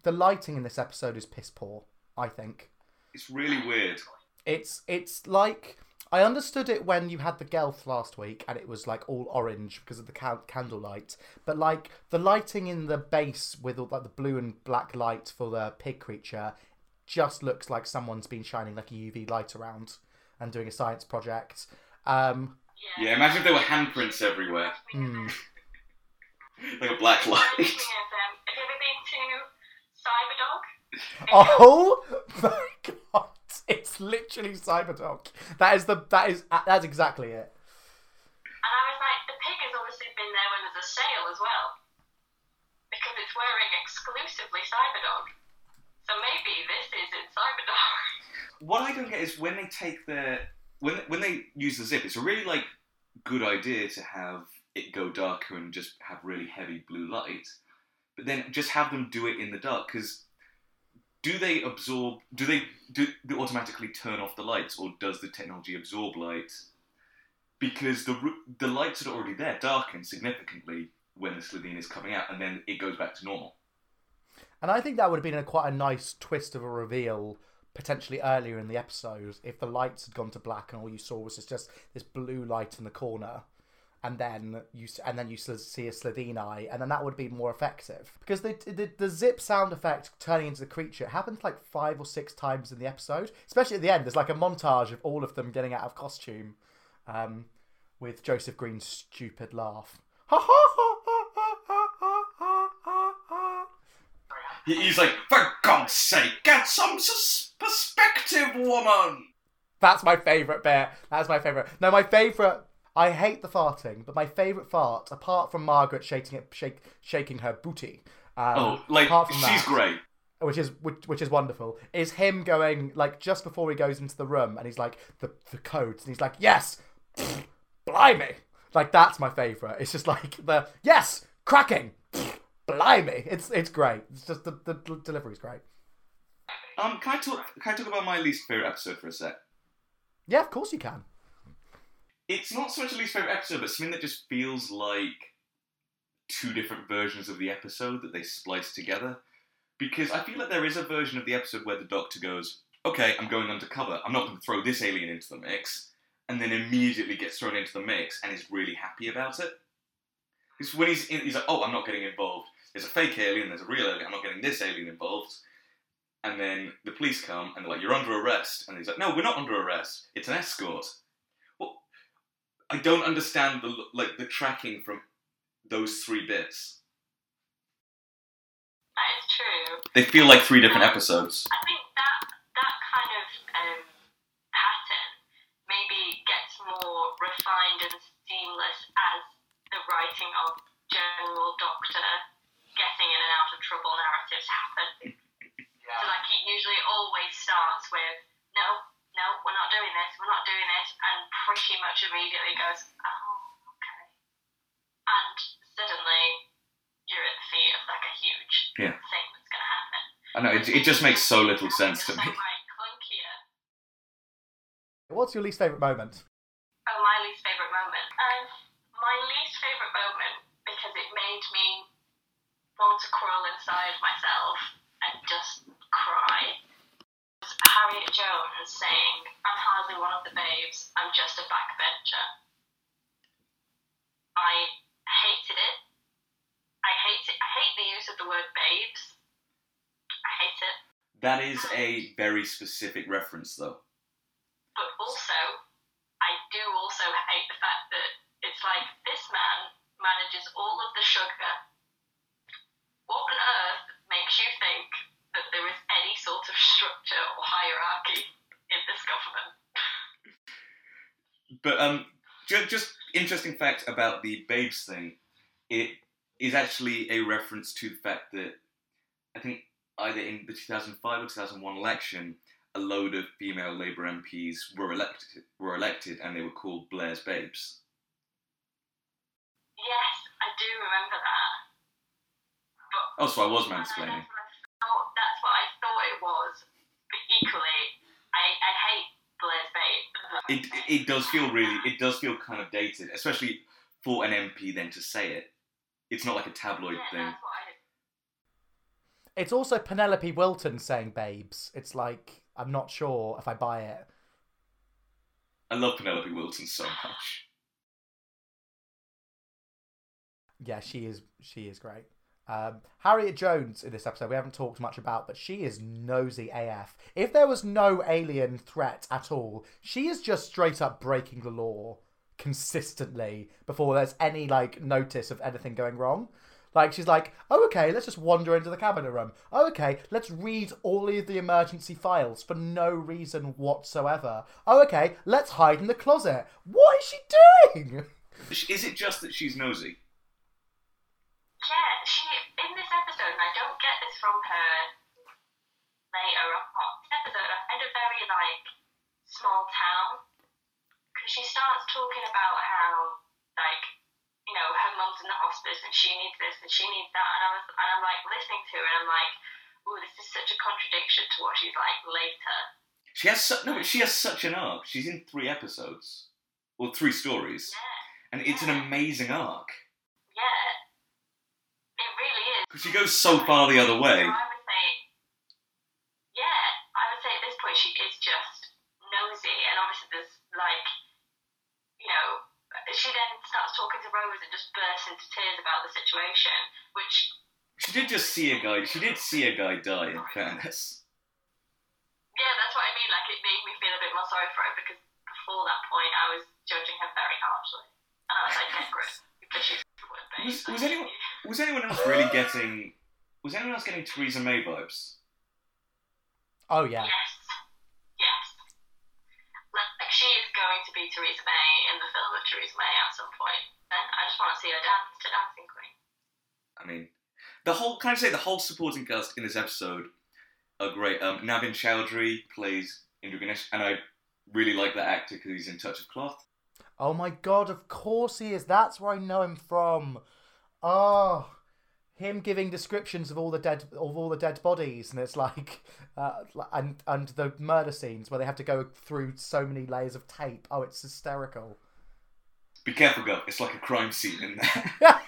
The lighting in this episode is piss poor, I think. It's really weird. It's it's like I understood it when you had the Gelth last week and it was like all orange because of the ca- candlelight, but like the lighting in the base with all like the blue and black light for the pig creature just looks like someone's been shining like a UV light around and doing a science project. Um, Yeah, imagine if there were handprints everywhere. hmm. <laughs> Like a black light. Speaking of, have you ever been to Cyberdog? <laughs> Oh my! <laughs> It's literally Cyberdog. That is the that is uh, that's exactly it. And I was like, the pig has obviously been there when there's a sale as well. Because it's wearing exclusively Cyberdog. So maybe this is in Cyberdog. <laughs> What I don't get is when they take the when when they use the zip, it's a really like good idea to have it go darker and just have really heavy blue light, but then just have them do it in the dark because do they absorb? Do they do they automatically turn off the lights, or does the technology absorb light? Because the the lights are already there darken significantly when the Slitheen is coming out, and then it goes back to normal. And I think that would have been a quite a nice twist of a reveal potentially earlier in the episode if the lights had gone to black and all you saw was just this blue light in the corner. And then you and then you see a Slitheen eye, and then that would be more effective because the, the the zip sound effect turning into the creature it happens like five or six times in the episode, especially at the end. There's like a montage of all of them getting out of costume, um, with Joseph Green's stupid laugh. Ha ha ha ha ha ha ha ha ha. He's like, for God's sake, get some sus- perspective, woman. That's my favourite bit. That's my favourite. No, my favourite. I hate the farting, but my favourite fart, apart from Margaret shaking it, shake, shaking her booty. Um, Oh, like apart from she's that, great. which is which, which is wonderful. Is him going like just before he goes into the room, and he's like the the codes, and he's like, yes, <laughs> blimey, like that's my favourite. It's just like the yes, cracking, <laughs> blimey. It's it's great. It's just the the delivery's great. Um, can I talk? Can I talk about my least favorite episode for a sec? Yeah, of course you can. It's not so much a least favorite episode, but something that just feels like two different versions of the episode that they splice together. Because I feel like there is a version of the episode where the Doctor goes, "Okay, I'm going undercover. I'm not going to throw this alien into the mix," and then immediately gets thrown into the mix and is really happy about it. It's when he's in, he's like, "Oh, I'm not getting involved. There's a fake alien. There's a real alien. I'm not getting this alien involved." And then the police come and they're like, "You're under arrest," and he's like, "No, we're not under arrest. It's an escort." Well, I don't understand the like the tracking from those three bits. That is true. They feel like three different episodes. I think that that kind of um, pattern maybe gets more refined and seamless as the writing of General Doctor getting in and out of trouble narratives happen. <laughs> Yeah. So like he usually always starts with no, no, we're not doing this, we're not doing this, and pretty much immediately goes, oh, okay, and suddenly you're at the feet of like a huge Yeah. thing that's going to happen. I know it, it just makes so little sense to me. What's your least favourite moment? Oh, my least favourite moment. Um, my least favourite moment because it made me want to crawl inside myself and just cry. was Harriet Jones saying, "I'm hardly one of the babes. I'm just a backbencher." I hated it. I hate it. I hate the use of the word babes. I hate it. That is a very specific reference, though. but also I do also hate the fact that it's like this man manages all of the sugar. What on earth makes you think that there is sort of structure or hierarchy in this government? But um, just, just interesting fact about the babes thing. It is actually a reference to the fact that I think either in the 2005 or 2001 election, a load of female Labour MPs were elected, were elected, and they were called Blair's babes. Yes, I do remember that. But Oh, so I was mansplaining. what I thought, that's what thought it was. But equally, I, I hate Blair's Babe. It, it does feel really, it does feel kind of dated, especially for an MP then to say it. It's not like a tabloid yeah, thing. that's what I It's also Penelope Wilton saying babes. It's like, I'm not sure if I buy it. I love Penelope Wilton so much. Yeah, she is. She is great. Um, Harriet Jones in this episode we haven't talked much about, but she is nosy AF. If there was no alien threat at all, she is just straight up breaking the law consistently before there's any like notice of anything going wrong. Like she's like, oh okay, let's just wander into the cabinet room. Oh okay, let's read all of the emergency files for no reason whatsoever. Oh okay, let's hide in the closet. What is she doing? Is it just that she's nosy? From her later on. Episode, I it very like small town because she starts talking about how like you know her mum's in the hospice and she needs this and she needs that, and I was and I'm like listening to her and I'm like, oh, this is such a contradiction to what she's like later. She has su- no, but she has such an arc. She's in three episodes, or three stories, Yeah, and it's an amazing arc yeah, it really is. Because she goes so far the other way. I would say, yeah, I would say at this point she is just nosy, and obviously there's like, you know, she then starts talking to Rose and just bursts into tears about the situation, which, She did just see a guy. She did see a guy die. In fairness, yeah, that's what I mean. Like, it made me feel a bit more sorry for her because before that point I was judging her very harshly, and I was like, yeah, great, because she's was, was anyone was anyone else really getting? Was anyone else getting Theresa May vibes? Oh yeah. Yes. Yes. Like, like she is going to be Theresa May in the film of Theresa May at some point. And I just want to see her dance to Dancing Queen. I mean, the whole. Can I say the whole supporting cast in this episode are great. Um, Navin Chowdhury plays Indra Ganesh, and I really like that actor because he's in Touch of Cloth. Oh my god, of course he is. That's where I know him from. Oh, him giving descriptions of all the dead of all the dead bodies, and it's like, uh, and and the murder scenes where they have to go through so many layers of tape. Oh, it's hysterical. Be careful, Gov. It's like a crime scene in there. <laughs>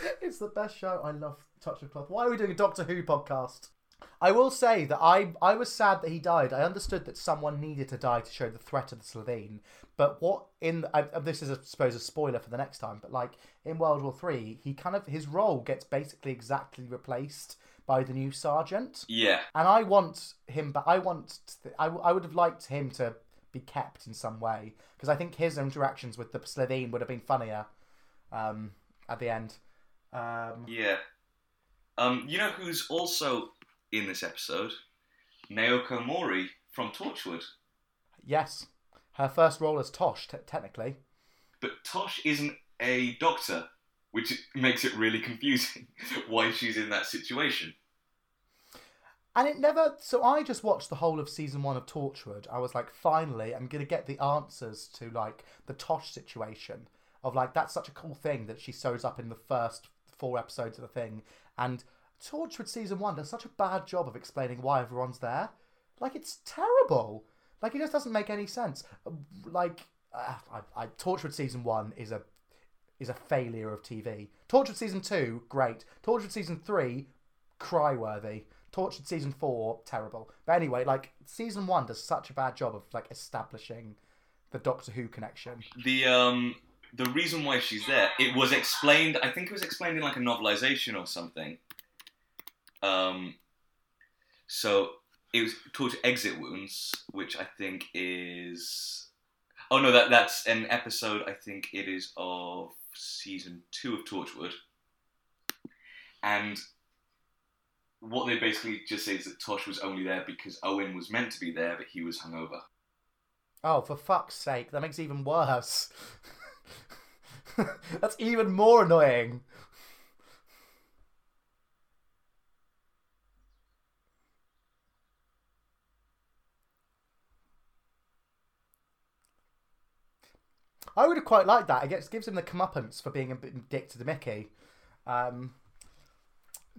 <laughs> it's the best show. I love Touch of Cloth. Why are we doing a Doctor Who podcast? I will say that I I was sad that he died. I understood that someone needed to die to show the threat of the Slitheen. But what in I, this is I suppose a spoiler for the next time. But like in World War Three, he kind of his role gets basically exactly replaced by the new sergeant. yeah. And I want him, but I want to, I, I would have liked him to be kept in some way because I think his interactions with the Slitheen would have been funnier um, at the end. Um, Yeah. Um, you know who's also in this episode? Naoko Mori from Torchwood. yes, her first role as Tosh, t- technically. But Tosh isn't a doctor, which makes it really confusing <laughs> why she's in that situation. And it never. So I just watched the whole of season one of Torchwood. I was like, finally, I'm gonna get the answers to like the Tosh situation. Of like, that's such a cool thing that she shows up in the first four episodes of the thing. And Torchwood season one does such a bad job of explaining why everyone's there. Like, it's terrible. Like, it just doesn't make any sense. Like, uh, I, I, Torchwood season one is a is a failure of TV. Torchwood season two, great. Torchwood season three, cry worthy. Tortured season four, terrible. But anyway, like season one does such a bad job of like establishing the Doctor Who connection. The um the reason why she's there, it was explained. I think it was explained in like a novelization or something. Um, so it was called Exit Wounds, which I think is. Oh no, that that's an episode. I think it is of season two of Torchwood, and what they basically just say is that Tosh was only there because Owen was meant to be there, but he was hungover. Oh, for fuck's sake, that makes it even worse. <laughs> That's even more annoying. I would have quite liked that. It gives him the comeuppance for being a bit dick to the Mickey. Um,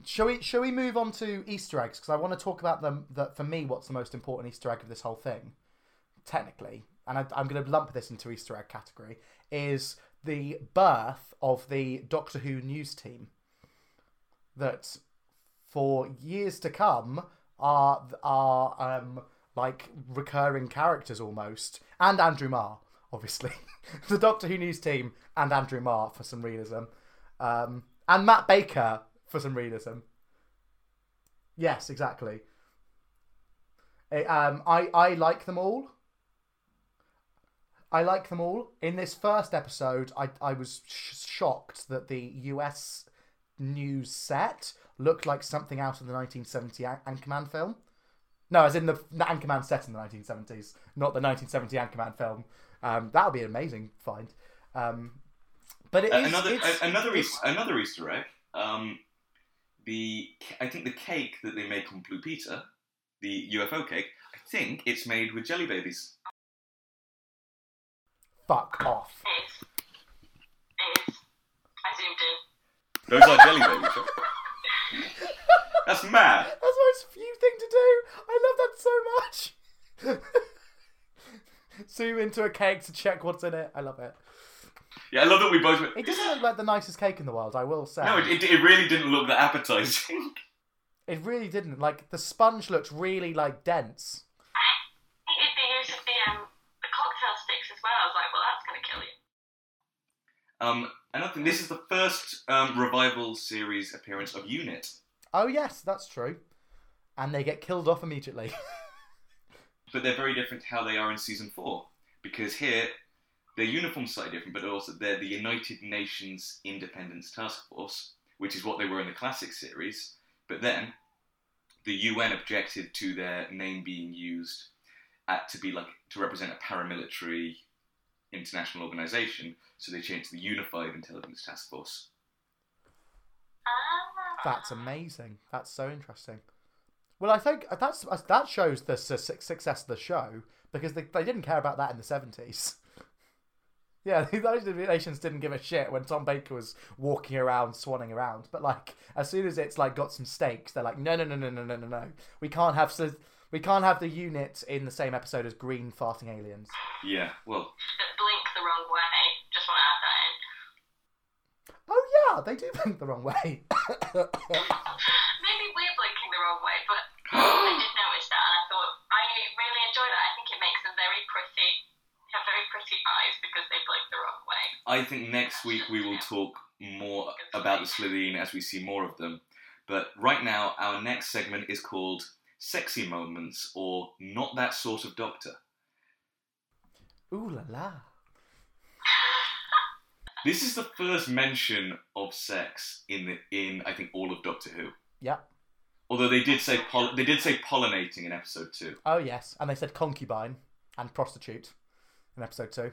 shall we? Shall we move on to Easter eggs? Because I want to talk about them. That for me, what's the most important Easter egg of this whole thing, technically, and I, I'm going to lump this into Easter egg category, is the birth of the Doctor Who news team. That for years to come are are um like recurring characters almost, and Andrew Marr, obviously, <laughs> the Doctor Who news team, and Andrew Marr for some realism, um, and Matt Baker for some realism. Yes, exactly. Eh, um, I I like them all. I like them all. In this first episode, I I was sh- shocked that the US news set looked like something out of the 1970 An- Anchorman film. No, as in the, the Anchorman set in the 1970s, not the 1970 Anchorman film. Um, that would be an amazing find. Um, but it Uh, is another it's- a- another Eas- another Easter egg. Um, the I think the cake that they make on Blue Peter, the UFO cake. I think it's made with jelly babies. fuck off. It is. It is. I zoomed in. Those are jelly babies. <laughs> That's mad. That's the most few thing to do. I love that so much. <laughs> Zoom into a cake to check what's in it. I love it. Yeah, I love that we both. went- It doesn't look like the nicest cake in the world, I will say. No, it, it, it really didn't look that appetizing. <laughs> It really didn't. Like the sponge looked really like dense. I think the use of the um the cocktail sticks as well. I was like, well, that's gonna kill you. Um, another thing. This is the first um, revival series appearance of Unit, Oh yes, that's true. And they get killed off immediately. <laughs> but they're very different to how they are in season four because here their uniforms slightly different, but also they're the United Nations Independence Task Force, which is what they were in the classic series. But then the UN objected to their name being used at, to be like to represent a paramilitary international organization, so they changed to the Unified Intelligence Task Force. That's amazing. That's so interesting. Well, I think that's that shows the su- success of the show because they, they didn't care about that in the seventies. <laughs> Yeah, <laughs> the United Nations didn't give a shit when Tom Baker was walking around, swanning around. But like, as soon as it's like got some stakes, they're like, no, no, no, no, no, no, no, no. We can't have so we can't have the unit in the same episode as green farting aliens. Yeah, well, That blink the wrong way. Just want to add that in. Oh yeah, they do <laughs> blink the wrong way. <coughs> Maybe we're blinking the wrong way, but eyes because they blink the wrong way. I think next week we will talk more about the Slitheen as we see more of them. But right now, our next segment is called Sexy Moments or Not That Sort of Doctor. Ooh la la. <laughs> This is the first mention of sex in the, in I think all of Doctor Who. Yep. Although they did say poll- they did say pollinating in episode two. Oh yes, and they said concubine and prostitute in episode two.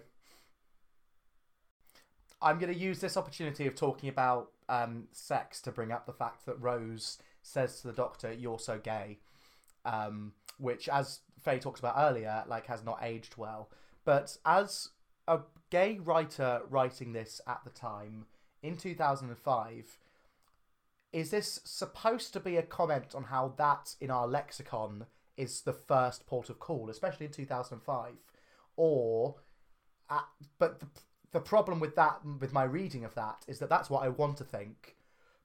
I'm going to use this opportunity of talking about um, sex to bring up the fact that Rose says to the Doctor, "You're so gay," um, which, as Faye talked about earlier, like has not aged well. But as a gay writer writing this at the time in 2005, is this supposed to be a comment on how that in our lexicon is the first port of call, especially in 2005? Or, uh, but the, the problem with that, with my reading of that, is that that's what I want to think,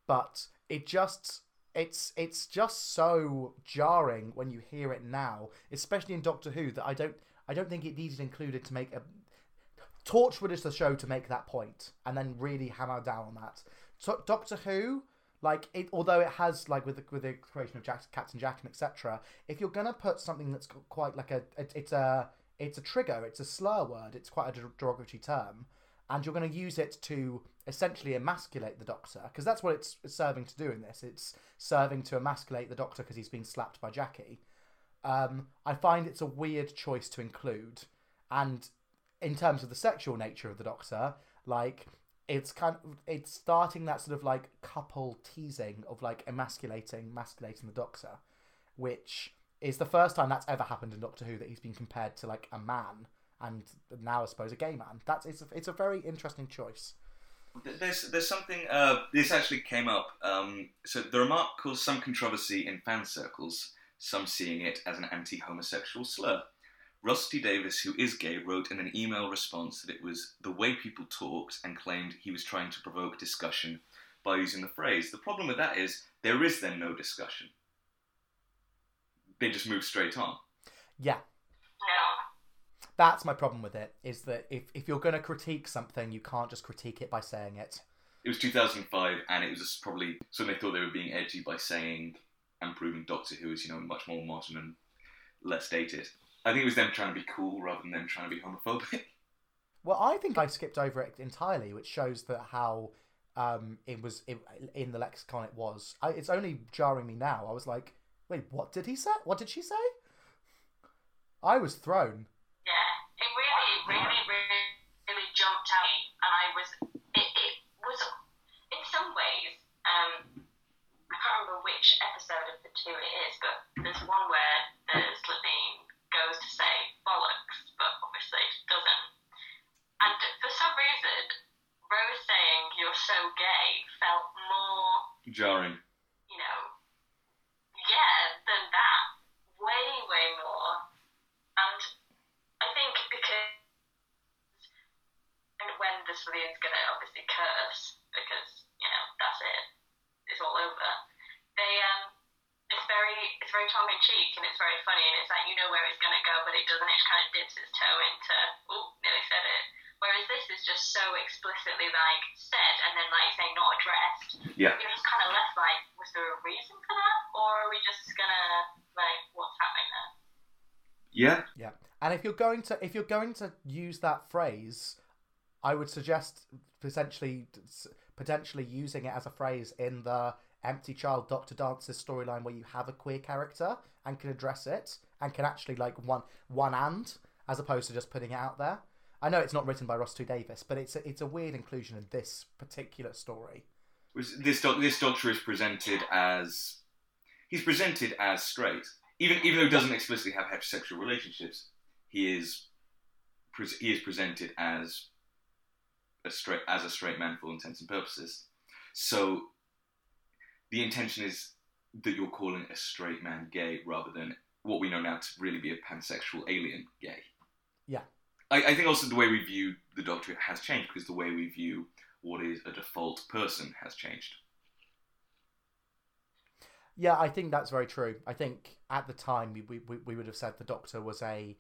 but it just. It's it's just so jarring when you hear it now, especially in Doctor Who, that I don't I don't think it needed included to make a Torchwood is the show to make that point and then really hammer down on that. So Doctor Who, like it, although it has like with the, with the creation of Jack, Captain Jack and etc. If you're gonna put something that's quite like a, it, it's a it's a trigger, it's a slur word, it's quite a der- derogatory term, and you're gonna use it to essentially emasculate the Doctor because that's what it's serving to do in this. It's serving to emasculate the Doctor because he's been slapped by Jackie. Um, I find it's a weird choice to include and in terms of the sexual nature of the Doctor, like it's kind of it's starting that sort of like couple teasing of like emasculating, masculating the Doctor, which is the first time that's ever happened in Doctor Who that he's been compared to like a man and now I suppose a gay man. That's it's a, it's a very interesting choice. There's there's something. Uh, this actually came up. Um, so the remark caused some controversy in fan circles. Some seeing it as an anti-homosexual slur. Rusty Davies, who is gay, wrote in an email response that it was the way people talked and claimed he was trying to provoke discussion by using the phrase. The problem with that is there is then no discussion. They just move straight on. Yeah, No. that's my problem with it. Is that if if you're going to critique something, you can't just critique it by saying it. It was 2005, and it was just probably something they thought they were being edgy by saying and proving Doctor Who is, you know, much more modern and less dated. I think it was them trying to be cool rather than them trying to be homophobic. <laughs> Well, I think I skipped over it entirely, which shows that how um, it was it, in the lexicon. It was. I, it's only jarring me now. I was like, wait, what did he say? What did she say? I was thrown. Yeah, it really, really, really, really jumped out, and I was. It, it was in some ways. Um, I can't remember which episode of the two it is, but there's one where the Slitheen goes to say bollocks, but obviously she doesn't. And for some reason, Rose saying you're so gay felt more Jarring. You know, yeah, than that. Way, way more. And I think because and when the Slitheen's gonna obviously curse, because, you know, that's it. It's all over. They um it's very it's very tongue in cheek and it's very funny and it's like you know where it's gonna go but it doesn't, it just kinda dips its toe into oh, nearly said it. Whereas this is just so explicitly like said and then like saying not addressed Yeah. you're just kind of left like, was there a reason for that, or are we just gonna like, what's happening there? Yeah. Yeah, and if you're going to if you're going to use that phrase, I would suggest potentially potentially using it as a phrase in the Empty Child Doctor Dances storyline where you have a queer character and can address it and can actually like one one and as opposed to just putting it out there. I know it's not written by Rusty Davies, but it's a, it's a weird inclusion in this particular story. Was- This doc- this Doctor is presented as he's presented as straight, even even though he doesn't explicitly have heterosexual relationships. He is pres he is presented as a straight as a straight man for all intents and purposes. So the intention is that you're calling a straight man gay rather than what we know now to really be a pansexual alien gay. Yeah. I, I think also the way we view the Doctor has changed because the way we view what is a default person has changed. Yeah, I think that's very true. I think at the time we, we, we would have said the Doctor was a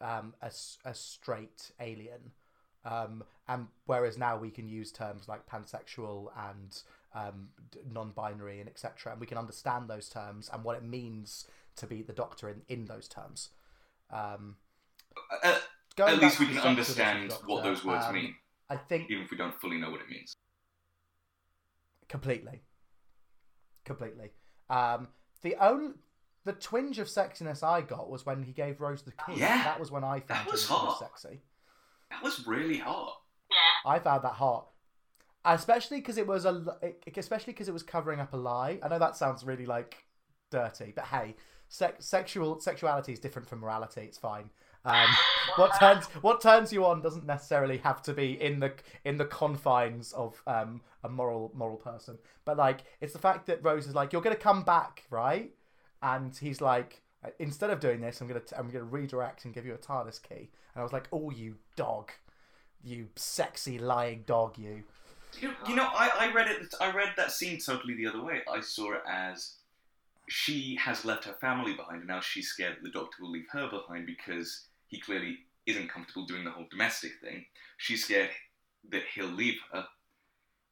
um, a, a straight alien, um, and whereas now we can use terms like pansexual and um, non-binary and etc. And we can understand those terms and what it means to be the Doctor in, in those terms. Um, Uh, at least we can understand what those words um, mean, I think even if we don't fully know what it means. completely, completely. Um, the only the twinge of sexiness I got was when he gave Rose the key. Yeah, that was when I found was him most hot. sexy. That was really hot. Yeah, I found that hot, especially because it was a it- especially because it was covering up a lie. I know that sounds really like dirty, but hey, sex, sexual sexuality is different from morality. It's fine. Um, <laughs> what turns what turns you on doesn't necessarily have to be in the in the confines of um, a moral moral person. But like, it's the fact that Rose is like, "You're gonna come back, right?" And he's like, "Instead of doing this, I'm gonna t- I'm gonna redirect and give you a TARDIS key." And I was like, "Oh, you dog, you sexy lying dog, you." You, you know, I, I read it. I read that scene totally the other way. I saw it as she has left her family behind, and now she's scared that the Doctor will leave her behind because he clearly isn't comfortable doing the whole domestic thing. She's scared that he'll leave her,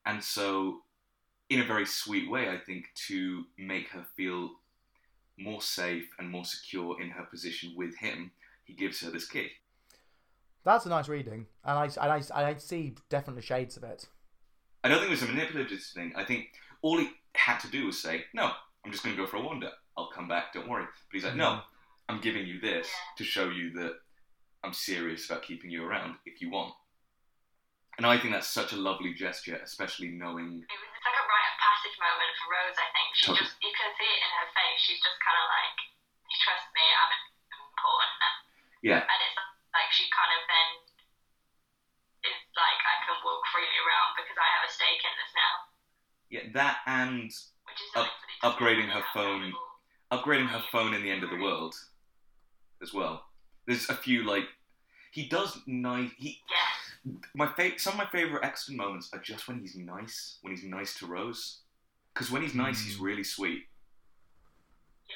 and so, in a very sweet way, I think to make her feel more safe and more secure in her position with him, he gives her this key. That's a nice reading, and I and I, and I see definitely shades of it. I don't think it was a manipulative thing. I think all he had to do was say, "No, I'm just going to go for a wander. I'll come back. Don't worry." But he's like, "No, mm-hmm. I'm giving you this to show you that I'm serious about keeping you around if you want. And I think that's such a lovely gesture, especially knowing. It was it's like a rite of passage moment for Rose, I think. She Totally. just, you can see it in her face. She's just kind of like, you trust me, I'm important. Yeah, And it's like she kind of then is like, I can walk freely around because I have a stake in this now. yeah, that and Which is Up- something that he doesn't upgrading her phone. upgrading her phone in the end of the world as well. There's a few like he does nice. He Yeah. my fa- some of my favorite Eccleston moments are just when he's nice. When he's nice to Rose, because when he's nice, he's Mm. really sweet. Yeah.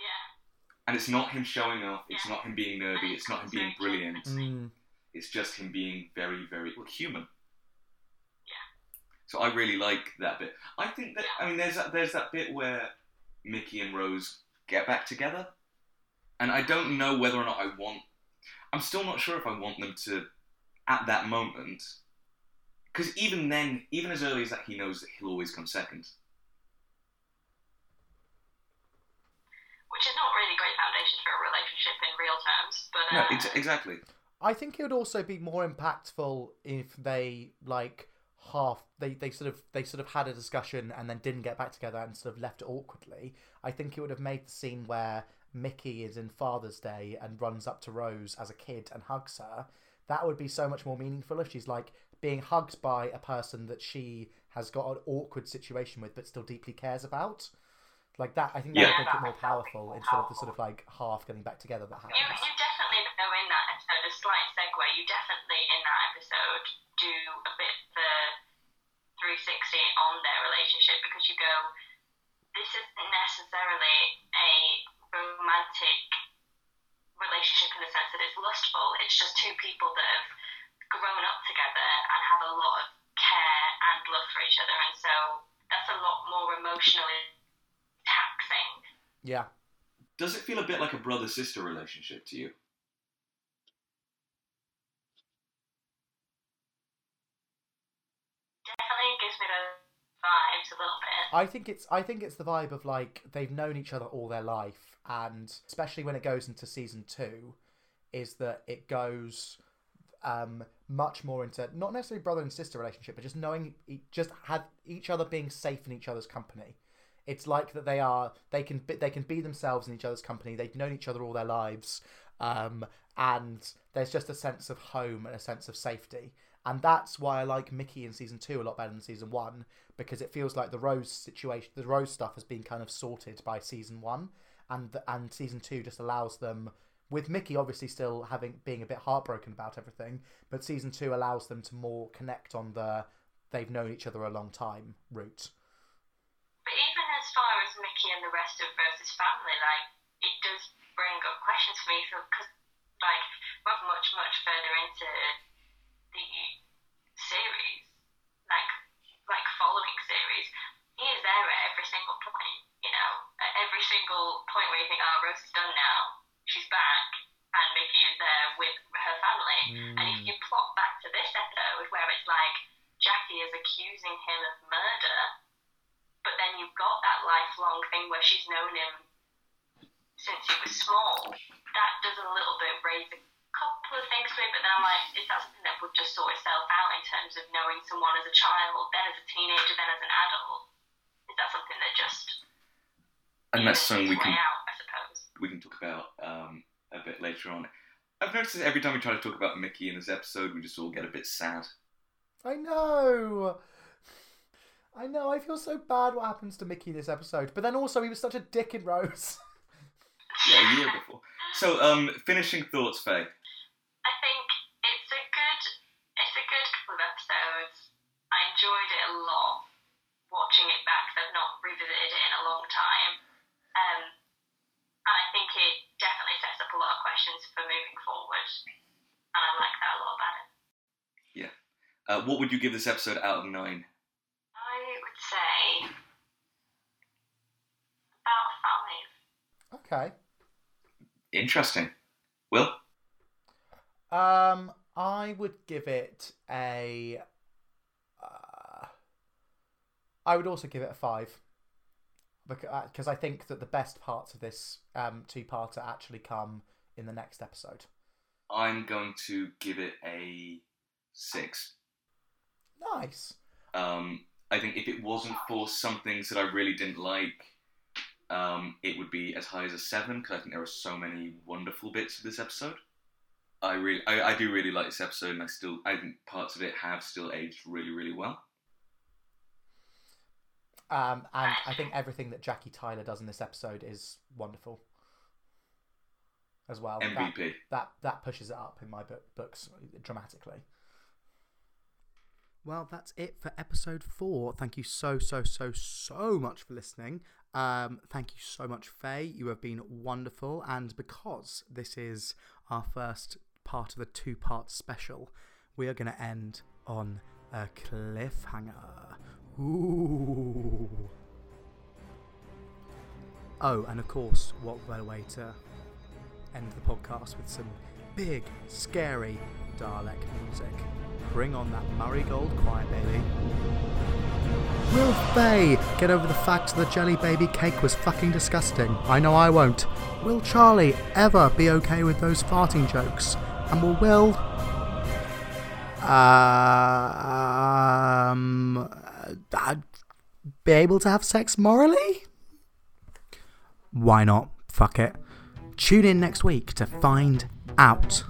Yeah. And it's not him showing off. It's not him being nerdy. It's not him being brilliant. Mm. It's just him being very, very well, human. Yeah. So I really like that bit. I think that I mean, there's that, there's that bit where Mickey and Rose get back together, and I don't know whether or not I want. I'm still not sure if I want them to, at that moment, because even then, even as early as that, he knows that he'll always come second. Which is not really great foundation for a relationship in real terms, but No, uh, ex- exactly. I think it would also be more impactful if they like half they, they sort of they sort of had a discussion and then didn't get back together and sort of left it awkwardly. I think it would have made the scene where Mickey is in Father's Day and runs up to Rose as a kid and hugs her. That would be so much more meaningful if she's like being hugged by a person that she has got an awkward situation with but still deeply cares about. Like that, I think that would make it more powerful instead of the sort of like half getting back together that You, happens. you definitely know in that episode, a slight segue, you definitely in that episode do a bit the 360 on their relationship because you go, this isn't necessarily a romantic relationship in the sense that it's lustful, it's just two people that have grown up together and have a lot of care and love for each other, and so that's a lot more emotionally taxing. Yeah. Does it feel a bit like a brother sister relationship to you? Definitely gives me those vibes a little bit. I think it's I think it's the vibe of like they've known each other all their life, and especially when it goes into season two, is that it goes um, much more into not necessarily brother and sister relationship, but just knowing just had each other being safe in each other's company. It's like that they are they can they can be themselves in each other's company. They've known each other all their lives, um, and there's just a sense of home and a sense of safety. And that's why I like Mickey in season two a lot better than season one because it feels like the Rose situation, the Rose stuff has been kind of sorted by season one, and the, and season two just allows them, with Mickey obviously still having being a bit heartbroken about everything, but season two allows them to more connect on the they've known each other a long time route. But even as far as Mickey and the rest of Rose's family, like, it does bring up questions for me. Because, like, we're much, much further into the series, like, like following series. He is there at every single point, you know, at every single point where you think, oh, Rose is done now, she's back, and Mickey is there with her family. And if mm. you plot back to this episode where it's like Jackie is accusing him of murder, but then you've got that lifelong thing where she's known him since he was small, that does a little bit raise a couple of things for me, but then I'm like, is that something that would just sort itself out in terms of knowing someone as a child, then as a teenager, then as an adult? Is that something that just And that's something we can out, I suppose? we can talk about um, a bit later on. I've noticed that every time we try to talk about Mickey in this episode, we just all get a bit sad. I know. I know. I feel so bad what happens to Mickey in this episode, but then also he was such a dick in Rose. <laughs> Yeah, a year before. So, um, finishing thoughts, Faye. I think it's a good it's a good couple of episodes. I enjoyed it a lot watching it back. I've not revisited it in a long time. Um, and I think it definitely sets up a lot of questions for moving forward. And I like that a lot about it. Yeah. Uh, what would you give this episode out of nine? I would say about five. Okay. Interesting. Will? Um, I would give it a. Uh, I would also give it a five. Because I think that the best parts of this um, two-parter actually come in the next episode. I'm going to give it a six. Nice. Um, I think if it wasn't for some things that I really didn't like, um, it would be as high as a seven because I think there are so many wonderful bits of this episode. I really, I, I do really like this episode, and I still, I think parts of it have still aged really, really well. Um, and I think everything that Jackie Tyler does in this episode is wonderful as well. That, that that pushes it up in my book, books dramatically. Well, that's it for episode four. Thank you so, so, so, so much for listening. Um, thank you so much, Faye. You have been wonderful. And because this is our first part of a two part special, we are going to end on a cliffhanger. Ooh. Oh, and of course, what better way to end the podcast with some big, scary Dalek music? Bring on that Murray Gold Choir, baby. Will Faye get over the fact that the Jelly Baby cake was fucking disgusting? I know I won't. Will Charlie ever be okay with those farting jokes? And will Will. Uh, um. Uh, be able to have sex morally? Why not? Fuck it. Tune in next week to find out.